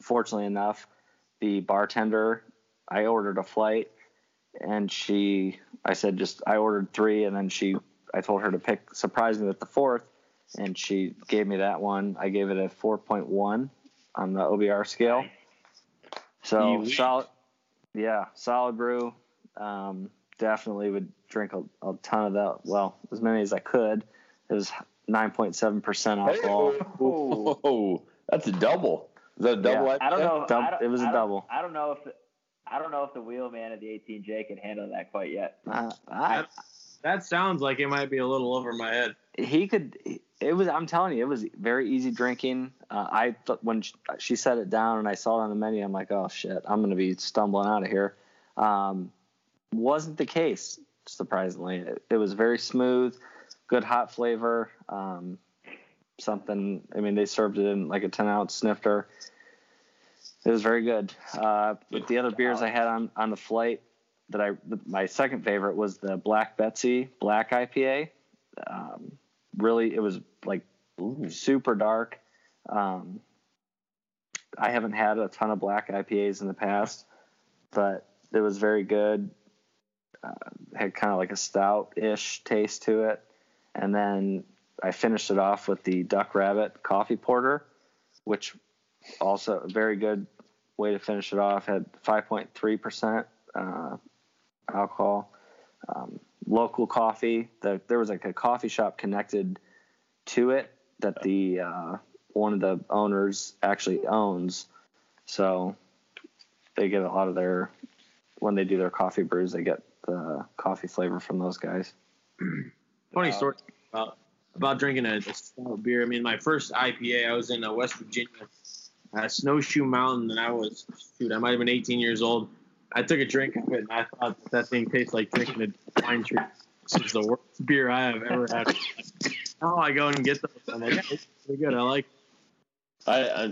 fortunately enough, the bartender. I ordered a flight, and she. I said just I ordered three, and then she I told her to pick surprise me with the fourth, and she gave me that one. I gave it a 4.1 on the OBR scale. So You- solid, yeah, solid brew. Um, definitely would drink a, a ton of that. Well, as many as I could. It was 9.7% alcohol. Oh, that's a double. Is that a double? Yeah, I don't know. Dub- I don't, it was a I double. I don't know if the, I don't know if the wheelman of the 18J can handle that quite yet. Uh, I, That sounds like it might be a little over my head. he could it was i'm telling you it was very easy drinking uh, i th- when she, she set it down and i saw it on the menu i'm like oh shit i'm gonna be stumbling out of here um, wasn't the case surprisingly it, it was very smooth good hot flavor um, something i mean they served it in like a 10 ounce snifter it was very good. Uh, but the other beers i had on, on the flight that i my second favorite was the black betsy black ipa um, really it was like super dark. Um, i haven't had a ton of black ipas in the past but it was very good. Uh, had kind of like a stout-ish taste to it. And then i finished it off with the duck rabbit coffee porter which also a very good way to finish it off had 5.3% uh, alcohol um, local coffee. The, there was like a coffee shop connected to it that the uh, one of the owners actually owns. So they get a lot of their when they do their coffee brews, they get the coffee flavor from those guys. (clears throat) Funny story about about drinking a, a beer. I mean, my first IPA, I was in uh, West Virginia, uh, Snowshoe Mountain, and I was shoot, I might have been 18 years old. I took a drink of it, and I thought that thing tastes like drinking a wine tree. This is the worst beer I have ever had. now I go and get those. I'm like, yeah, it's pretty good. I like. I, I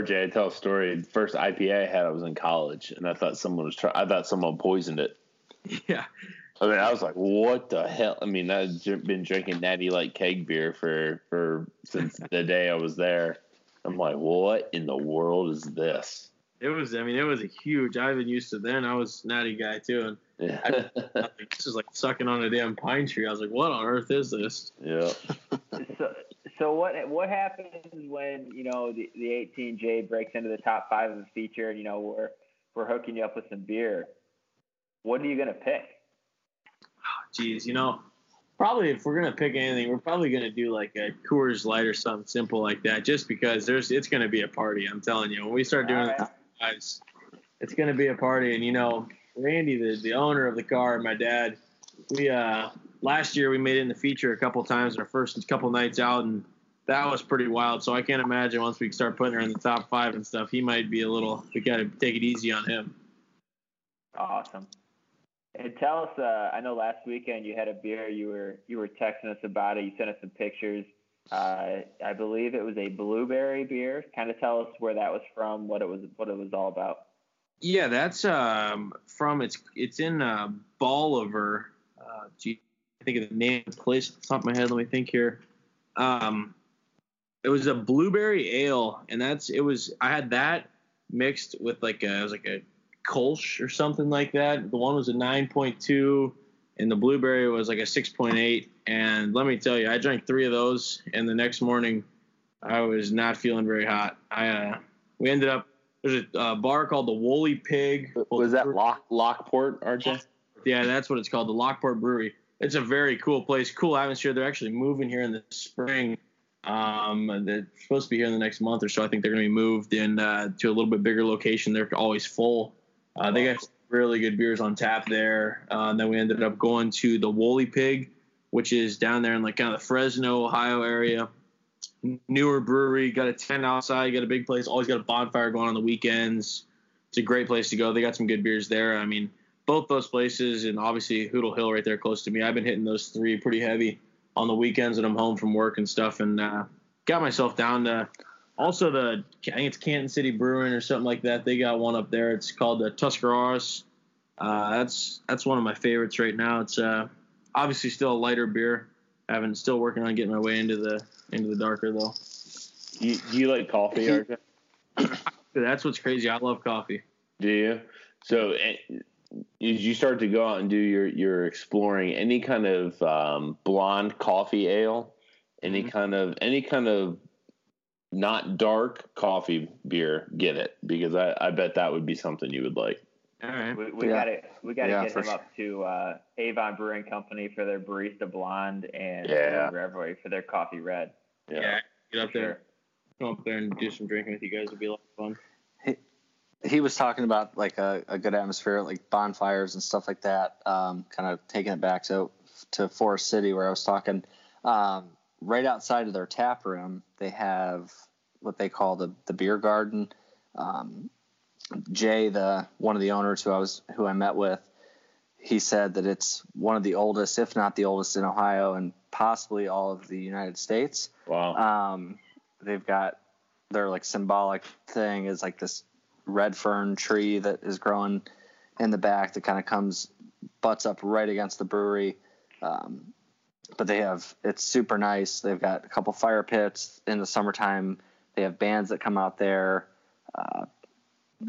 RJ, I tell a story. First IPA I had, I was in college, and I thought someone was trying. I thought someone poisoned it. (laughs) Yeah, I mean, I was like, "What the hell?" I mean, I've been drinking Natty Light keg beer for for since the day I was there. I'm like, "What in the world is this?" it was. I mean, it was a huge. I've been used to then. I was natty guy too, and (laughs) Yeah, I was like, this is like sucking on a damn pine tree. I was like, what on earth is this? yeah. So, so what what happens when you know the, the 18J breaks into the top five of the feature, and you know we're we're hooking you up with some beer? What are you gonna pick? Ah, Jeez, you know, probably if we're gonna pick anything, we're probably gonna do like a Coors Light or something simple like that, just because there's it's gonna be a party. I'm telling you, when we start doing right. it, guys, it's gonna be a party. And you know, Randy, the the owner of the car, my dad, we uh last year we made it in the feature a couple times our first couple nights out, and that was pretty wild. So I can't imagine once we start putting her in the top five and stuff, he might be a little. We gotta take it easy on him. Awesome. And tell us, uh, I know last weekend you had a beer. You were you were texting us about it. You sent us some pictures. Uh, I believe it was a blueberry beer. Kind of tell us where that was from, what it was, what it was all about. Yeah, that's um, from it's it's in uh, Bolivar. Uh, gee, I think of the name of the place the top of my head. Let me think here. Um, it was a blueberry ale, and that's it was. I had that mixed with like a it was like a Kolsch or something like that. The one was a nine point two, and the blueberry was like a six point eight. And let me tell you, I drank three of those, and the next morning, I was not feeling very hot. I uh, we ended up there's a uh, bar called the Woolly Pig. Was that Lock Lockport, RJ? Yeah, that's what it's called, the Lockport Brewery. It's a very cool place, cool atmosphere. They're actually moving here in the spring. Um, they're supposed to be here in the next month or so. I think they're going to be moved in uh, to a little bit bigger location. They're always full. Uh, they got really good beers on tap there. Uh, and then we ended up going to the Woolly Pig, which is down there in like kind of the Fresno, Ohio area. Newer brewery, got a tent outside, got a big place, always got a bonfire going on the weekends. It's a great place to go. They got some good beers there. I mean, both those places, and obviously Hoodle Hill right there close to me. I've been hitting those three pretty heavy on the weekends when I'm home from work and stuff, and uh, got myself down to also the I think it's Canton City Brewing or something like that. They got one up there. It's called the Tuscaroras. Uh, that's that's one of my favorites right now. It's uh, obviously still a lighter beer. I've still working on getting my way into the into the darker though. You, do you like coffee, (laughs) RJ? That's what's crazy. I love coffee. Do you? So, eh, as you start to go out and do your your exploring, any kind of um, blonde coffee ale, any Mhm. kind of any kind of not dark coffee beer, get it because I, I bet that would be something you would like. All right. We, we Yeah. gotta we gotta Yeah, get for him sure. up to uh, Avon Brewing Company for their barista blonde and Yeah. Revelry for their coffee red. Yeah. Yeah. Get up for there, sure. come up there and do some drinking with you guys. It'd be a lot of fun. he was talking about like a, a good atmosphere, like bonfires and stuff like that. Um, kind of taking it back to to Forest City where I was talking. Um, right outside of their tap room, they have what they call the the beer garden. Um, Jay, the one of the owners who I was who I met with, he said that it's one of the oldest, if not the oldest, in Ohio and possibly all of the United States. Wow. Um, they've got their like symbolic thing is like this red fern tree that is growing in the back that kind of comes butts up right against the brewery. Um, but they have it's super nice. They've got a couple fire pits in the summertime. They have bands that come out there. Uh,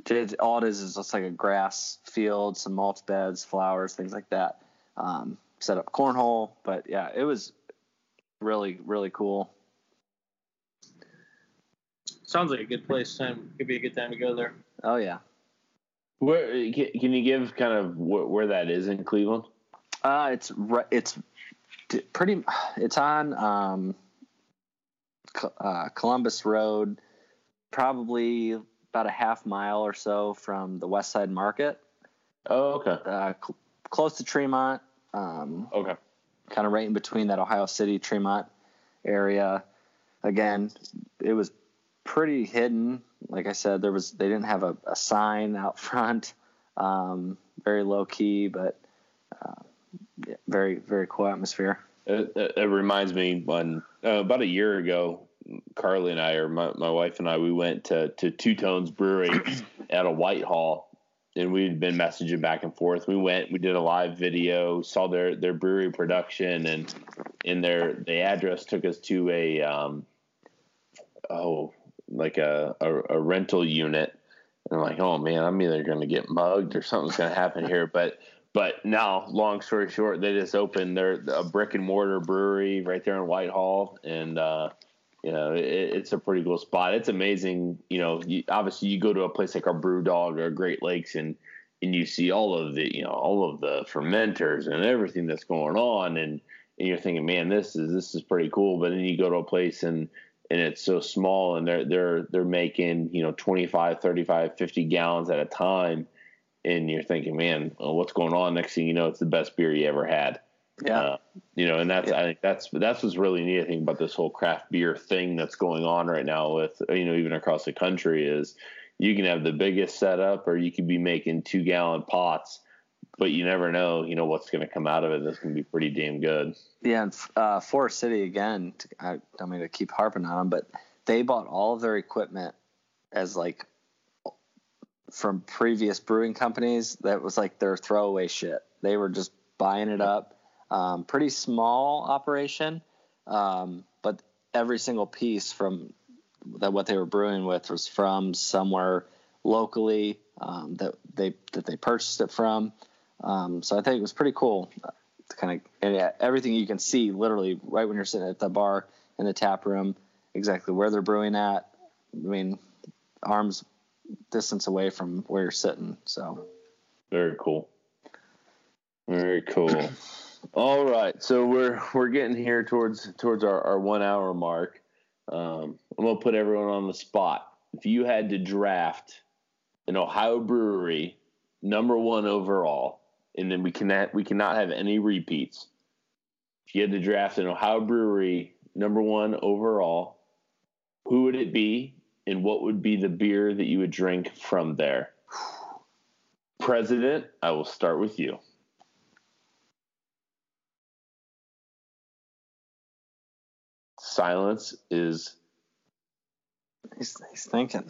it, all it is is just like a grass field, some mulch beds, flowers, things like that. Um, set up cornhole, but yeah, it was really really cool. Sounds like a good place. Time could be a good time to go there. Oh yeah. Where can, can you give kind of wh- where that is in Cleveland? Uh, it's right. it's d- pretty. (sighs) It's on um, uh, Columbus Road, probably about a half mile or so from the West Side Market, Oh, okay. uh, cl- close to Tremont. Um, Okay. kind of right in between that Ohio City Tremont area. Again, it was pretty hidden. Like I said, there was they didn't have a, a sign out (laughs) front. Um, very low key, but uh, very very cool atmosphere. It, it, it reminds me when uh, about a year ago, Carly and I, or my, my wife and I, we went to, to Two Tones Brewery (clears throat) at a Whitehall, and we'd been messaging back and forth. We went, we did a live video, saw their their brewery production, and in their the address took us to a um, oh like a, a, a rental unit. And I'm like, oh man, I'm either going to get mugged or something's going to happen here. But but now, long story short, they just opened their a brick and mortar brewery right there in Whitehall, and uh, you know it, it's a pretty cool spot. It's amazing. You know, you, obviously you go to a place like our Brew Dog or Great Lakes, and and you see all of the you know all of the fermenters and everything that's going on, and and you're thinking, man, this is this is pretty cool. But then you go to a place and and it's so small, and they're they're they're making you know 25, 35, 50 gallons at a time and you're thinking, man, what's going on? Next thing you know, it's the best beer you ever had. Yeah. Uh, you know, and that's Yeah. I think that's that's what's really neat. I think about this whole craft beer thing that's going on right now with you know even across the country is you can have the biggest setup or you could be making two gallon pots, but you never know you know what's going to come out of it. That's going to be pretty damn good. Yeah, and uh, Forest City again. I don't mean to keep harping on them, but they bought all of their equipment as like from previous brewing companies. That was like their throwaway shit. They were just buying it up. Um, pretty small operation, um, but every single piece from that what they were brewing with was from somewhere locally um, that they that they purchased it from. Um, so I think it was pretty cool to kind of yeah, everything you can see literally right when you're sitting at the bar in the tap room, exactly where they're brewing at. I mean, arms distance away from where you're sitting. So Very cool. Very cool. All right, so we're we're getting here towards towards our, our one hour mark. Um, I'm gonna put everyone on the spot. If you had to draft an Ohio brewery number one overall, and then we cannot we cannot have any repeats. If you had to draft an Ohio brewery number one overall, who would it be, and what would be the beer that you would drink from there? President, I will start with you. Silence is. he's, he's thinking.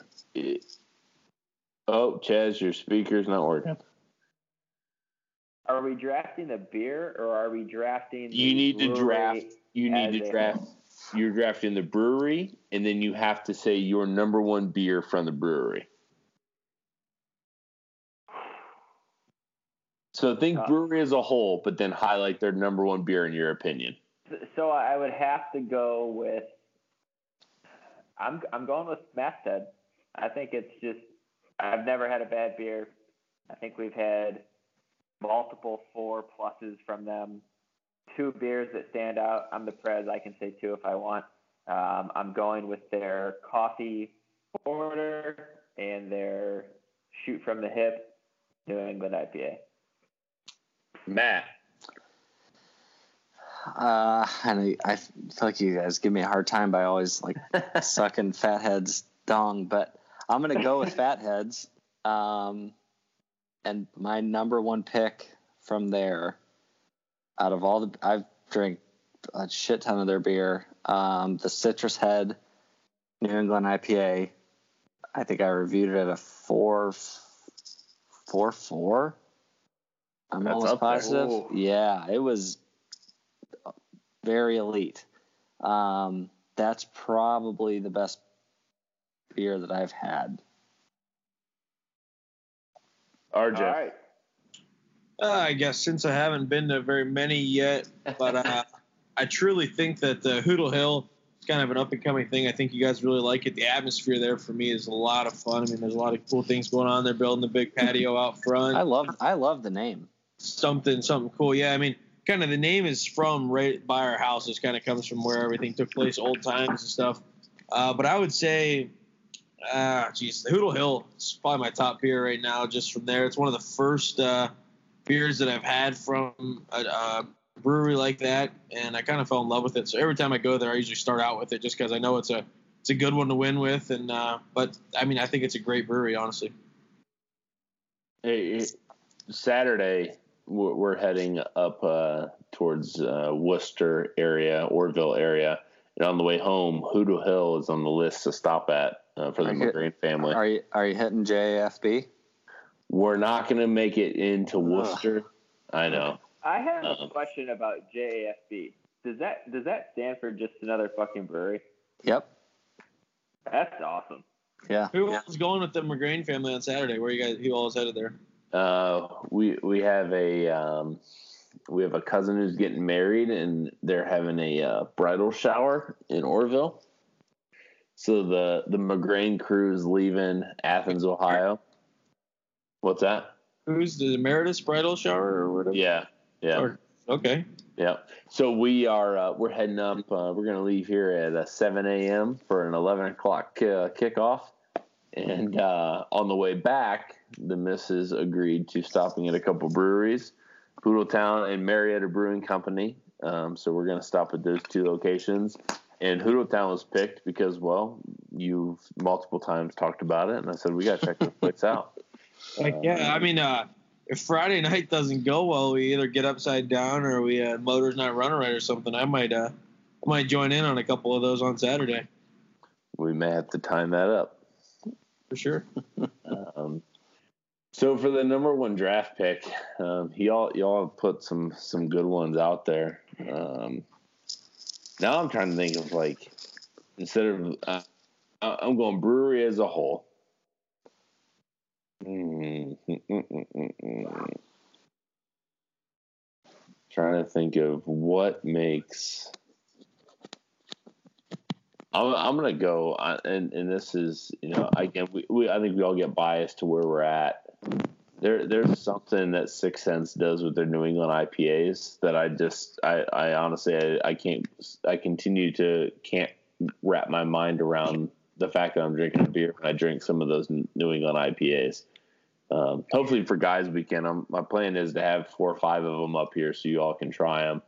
Oh, Chaz, your speaker's not working. Are we drafting the beer or are we drafting? You the need to brewery draft. You need to a- draft. You're drafting the brewery, and then you have to say your number one beer from the brewery. So think Uh, brewery as a whole, but then highlight their number one beer in your opinion. So I would have to go with. I'm I'm going with Masthead. I think it's just I've never had a bad beer. I think we've had multiple four pluses from them. Two beers that stand out. I'm the Prez. I can say two if I want. Um, I'm going with their coffee porter and their shoot from the hip New England IPA. Matt. Uh, and I, I feel like you guys give me a hard time by always like (laughs) sucking Fat Head's dong, but I'm gonna go with Fat Head's. Um, and my number one pick from there, out of all the I've drank a shit ton of their beer. Um, the Citrus Head New England IPA. I think I reviewed it at a four, four, four. I'm That's almost up there. positive. Yeah, it was very elite. Um, that's probably the best beer that I've had. RJ. All right. Uh, I guess since I haven't been to very many yet, but uh, (laughs) I truly think that uh, Hoodle Hill is kind of an up and coming thing. I think you guys really like it. The atmosphere there for me is a lot of fun. I mean, there's a lot of cool things going on. They're building the big patio out front. I love I love the name. something something cool. Yeah, I mean, kind of the name is from right by our house. It kind of comes from where everything took place, old times and stuff. Uh, but I would say, ah, geez, the Hoodle Hill is probably my top beer right now. Just from there, it's one of the first uh, beers that I've had from a, a brewery like that, and I kind of fell in love with it. So every time I go there, I usually start out with it just because I know it's a it's a good one to win with. And uh, but I mean, I think it's a great brewery, honestly. Hey, Saturday, we're we're heading up uh, towards uh, Wooster area, Orrville area, and on the way home, Hoodle Hill is on the list to stop at uh, for the Are McGrain family. Are you are you hitting JFB? We're not going to make it into Wooster. I know. I have Uh-oh. a question about JAFB. Does that does that stand for just another fucking brewery? Yep. That's awesome. Yeah. Who yeah. was going with the McGrain family on Saturday? Where you guys? Who all was headed there? Uh, we we have a um, we have a cousin who's getting married, and they're having a uh, bridal shower in Orrville. So the the McGrain crew is leaving Athens, Ohio. What's that? Who's the emeritus bridal shower or whatever? Yeah, yeah, Or- okay. yeah. So we are uh, we're heading up. Uh, we're gonna leave here at uh, 7 a.m. for an 11 o'clock uh, kickoff, and uh, on the way back, the missus agreed to stopping at a couple breweries, Hoodletown and Marietta Brewing Company. Um, so we're gonna stop at those two locations. And Hoodletown was picked because, well, you've multiple times talked about it, and I said we gotta check this place out. (laughs) Like, yeah, I mean, uh, if Friday night doesn't go well, we either get upside down or we uh, motor's not running right or something. I might uh, I might join in on a couple of those on Saturday We may have to time that up. for sure. (laughs) Um, so for the number one draft pick, um, y'all y'all have put some some good ones out there. Um, now I'm trying to think of like instead of uh, I'm going brewery as a whole. Mm, mm, mm, mm, mm, mm. Trying to think of what makes. I'm, I'm gonna go, and and this is you know again we, we I think we all get biased to where we're at. There there's something that Six Sense does with their New England IPAs that I just I, I honestly I, I can't I continue to can't wrap my mind around the fact that I'm drinking a beer when I drink some of those New England IPAs. Um, hopefully for guys weekend, I'm, my plan is to have four or five of them up here so you all can try them.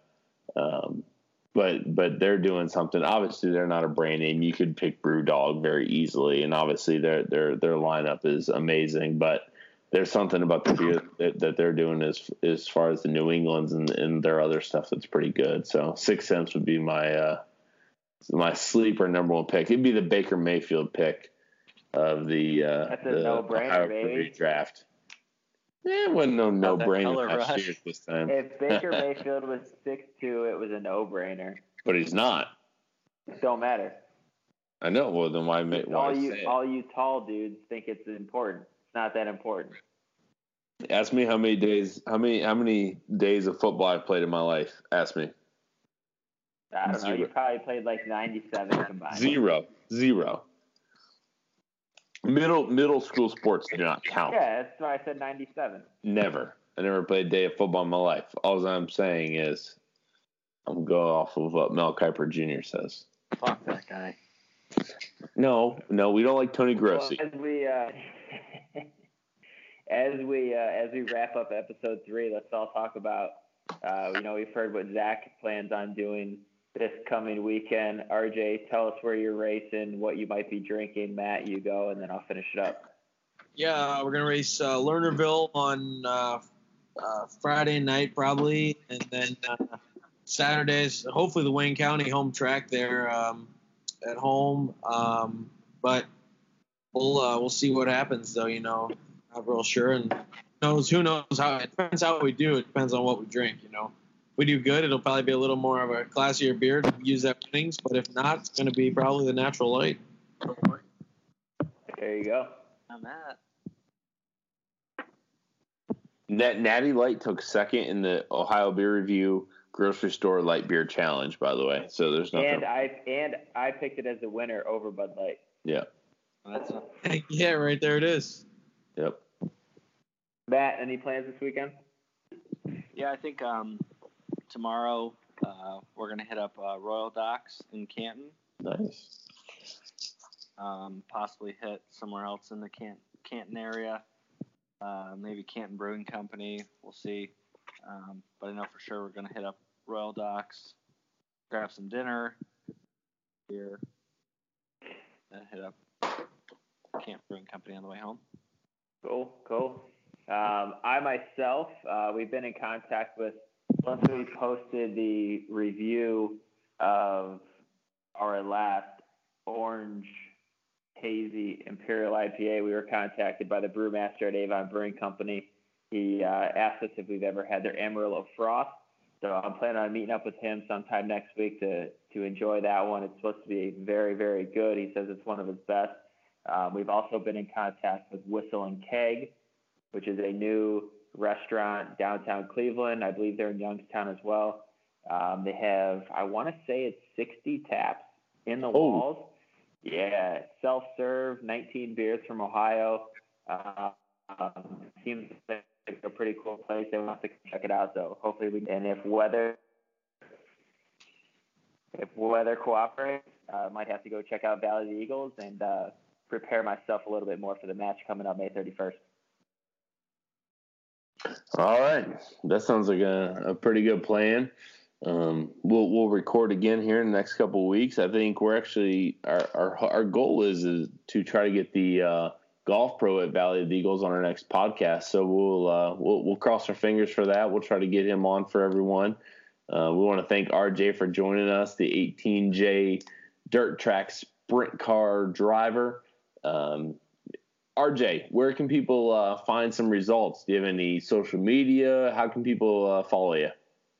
Um, but but they're doing something. Obviously, they're not a brand name. You could pick BrewDog very easily, and obviously their their their lineup is amazing. But there's something about the beer that, that they're doing as as far as the New Englands and, and their other stuff that's pretty good. So Six Sense would be my uh, my sleeper number one pick. It'd be the Baker Mayfield pick of the uh, That's the baby. Brewery draft. Eh, it wasn't no no brainer last rush. year this time, If Baker (laughs) Mayfield was six two, it was a no brainer. but he's not. It don't matter. I know. Well, then why? why all you all you tall dudes think it's important. It's not that important. Ask me how many days, how many, how many days of football I've played in my life. Ask me. I don't know. You probably played like 97 combined. Zero, zero. Middle middle school sports do not count. Yeah, that's why I said 97. Never. I never played a day of football in my life. All I'm saying is, I'm going off of what Mel Kiper Jr. says. Fuck that guy. No, no, we don't like Tony Grossi. Well, as we uh, (laughs) as we uh, as we wrap up episode three, let's all talk about. Uh, you know, we've heard what Zach plans on doing this coming weekend. RJ, tell us where you're racing, what you might be drinking. Matt, you go, and then I'll finish it up. Yeah, we're gonna race uh, Lernerville on uh, uh, Friday night probably, and then uh, Saturdays. Hopefully, the Wayne County home track there um, at home. Um, but we'll uh, we'll see what happens though. You know, not real sure, and knows who knows how. It depends how we do. It depends on what we drink. You know, we do good, it'll probably be a little more of a classier beer to use that winnings. But if not, it's gonna be probably the natural light. There you go. I'm at. Nat, Natty Light took second in the Ohio Beer Review Grocery Store Light Beer Challenge, by the way. So there's nothing. And I and I picked it as the winner over Bud Light. yeah. That's (laughs) yeah, right there it is. Yep. Matt, any plans this weekend? yeah, I think um, tomorrow uh, we're gonna hit up uh, Royal Docks in Canton. Nice. Um, possibly hit somewhere else in the Can- Canton area. Uh, maybe Canton Brewing Company. We'll see. Um, but I know for sure we're gonna hit up Royal Docks, grab some dinner, beer, then hit up Canton Brewing Company on the way home. Cool, cool. Um, I myself, uh, we've been in contact with, once we posted the review of our last orange hazy imperial IPA, we were contacted by the brewmaster at Avon Brewing Company. He uh, asked us if we've ever had their Amarillo Frost. So I'm planning on meeting up with him sometime next week to, to enjoy that one. It's supposed to be very, very good. He says it's one of his best. Um, we've also been in contact with Whistle and Keg, which is a new restaurant downtown Cleveland. I believe they're in Youngstown as well. Um, they have, I want to say it's 60 taps in the walls. Yeah, self serve, 19 beers from Ohio. Uh, um, seems like a pretty cool place. They want to check it out. So hopefully we, and if weather, if weather cooperates, uh, might have to go check out Valley of the Eagles and uh, prepare myself a little bit more for the match coming up May 31st. All right, that sounds like a, a pretty good plan. Um, we'll we'll record again here in the next couple of weeks. I think we're actually our our, our goal is, is to try to get the uh, golf pro at Valley of the Eagles on our next podcast. So we'll uh, we'll we'll cross our fingers for that. We'll try to get him on for everyone. Uh, we want to thank RJ for joining us, the 18J dirt track sprint car driver. Um, RJ, where can people uh, find some results? Do you have any social media? How can people uh, follow you?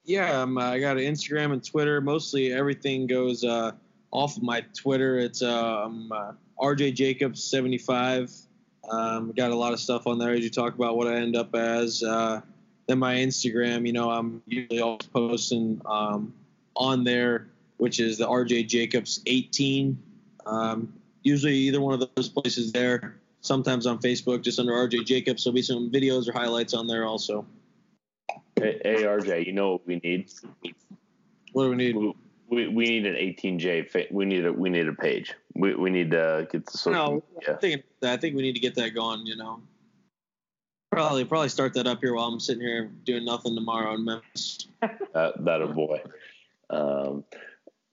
Yeah, um, I got an Instagram and Twitter. Mostly everything goes uh, off of my Twitter. It's um, uh, RJ Jacobs seventy five. Um, got a lot of stuff on there as you talk about what I end up as. Uh, then my Instagram, you know, I'm usually always posting um, on there, which is the RJ Jacobs eighteen. Um, usually either one of those places there. Sometimes on Facebook, just under RJ Jacobs. There'll be some videos or highlights on there also. Hey, hey RJ, you know what we need? What do we need? We, we, we need an 18J. fa- We need a we need a page. We, we need to get the social No, I think I think we need to get that going. You know, probably probably start that up here while I'm sitting here doing nothing tomorrow in Memphis. (laughs) That, that a boy. Um,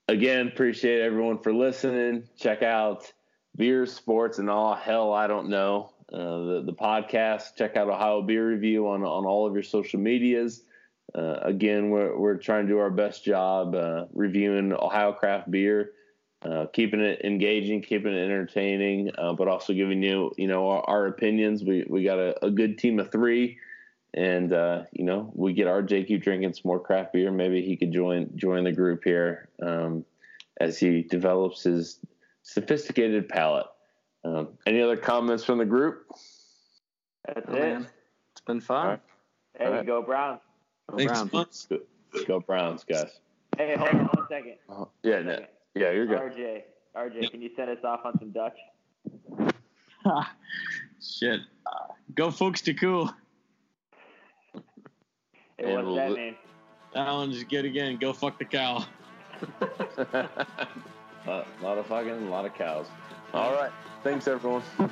again, appreciate everyone for listening. Check out beer, sports, and all hell I don't know. Uh, the the podcast. Check out Ohio Beer Review on on all of your social medias. Uh, again, we're we're trying to do our best job uh, reviewing Ohio craft beer, uh, keeping it engaging, keeping it entertaining, uh, but also giving you you know our, our opinions. We we got a, a good team of three and uh, you know we get RJ keep drinking some more craft beer. Maybe he could join join the group here um, as he develops his sophisticated palate. Um, any other comments from the group? That's Oh, it. man. It's been fun. All right. Hey, All right. go Browns. Go Thanks, Browns. Go Browns, guys. Hey, hold on one second. Yeah, no, yeah, you're good. RJ, RJ, Yep. can you send us off on some Dutch? (laughs) Shit. Uh, go folks to cool. Hey, what's that li- mean? That one just good again. Go fuck the cow. (laughs) a lot of fucking, a lot of cows. All right. Thanks, everyone. (laughs)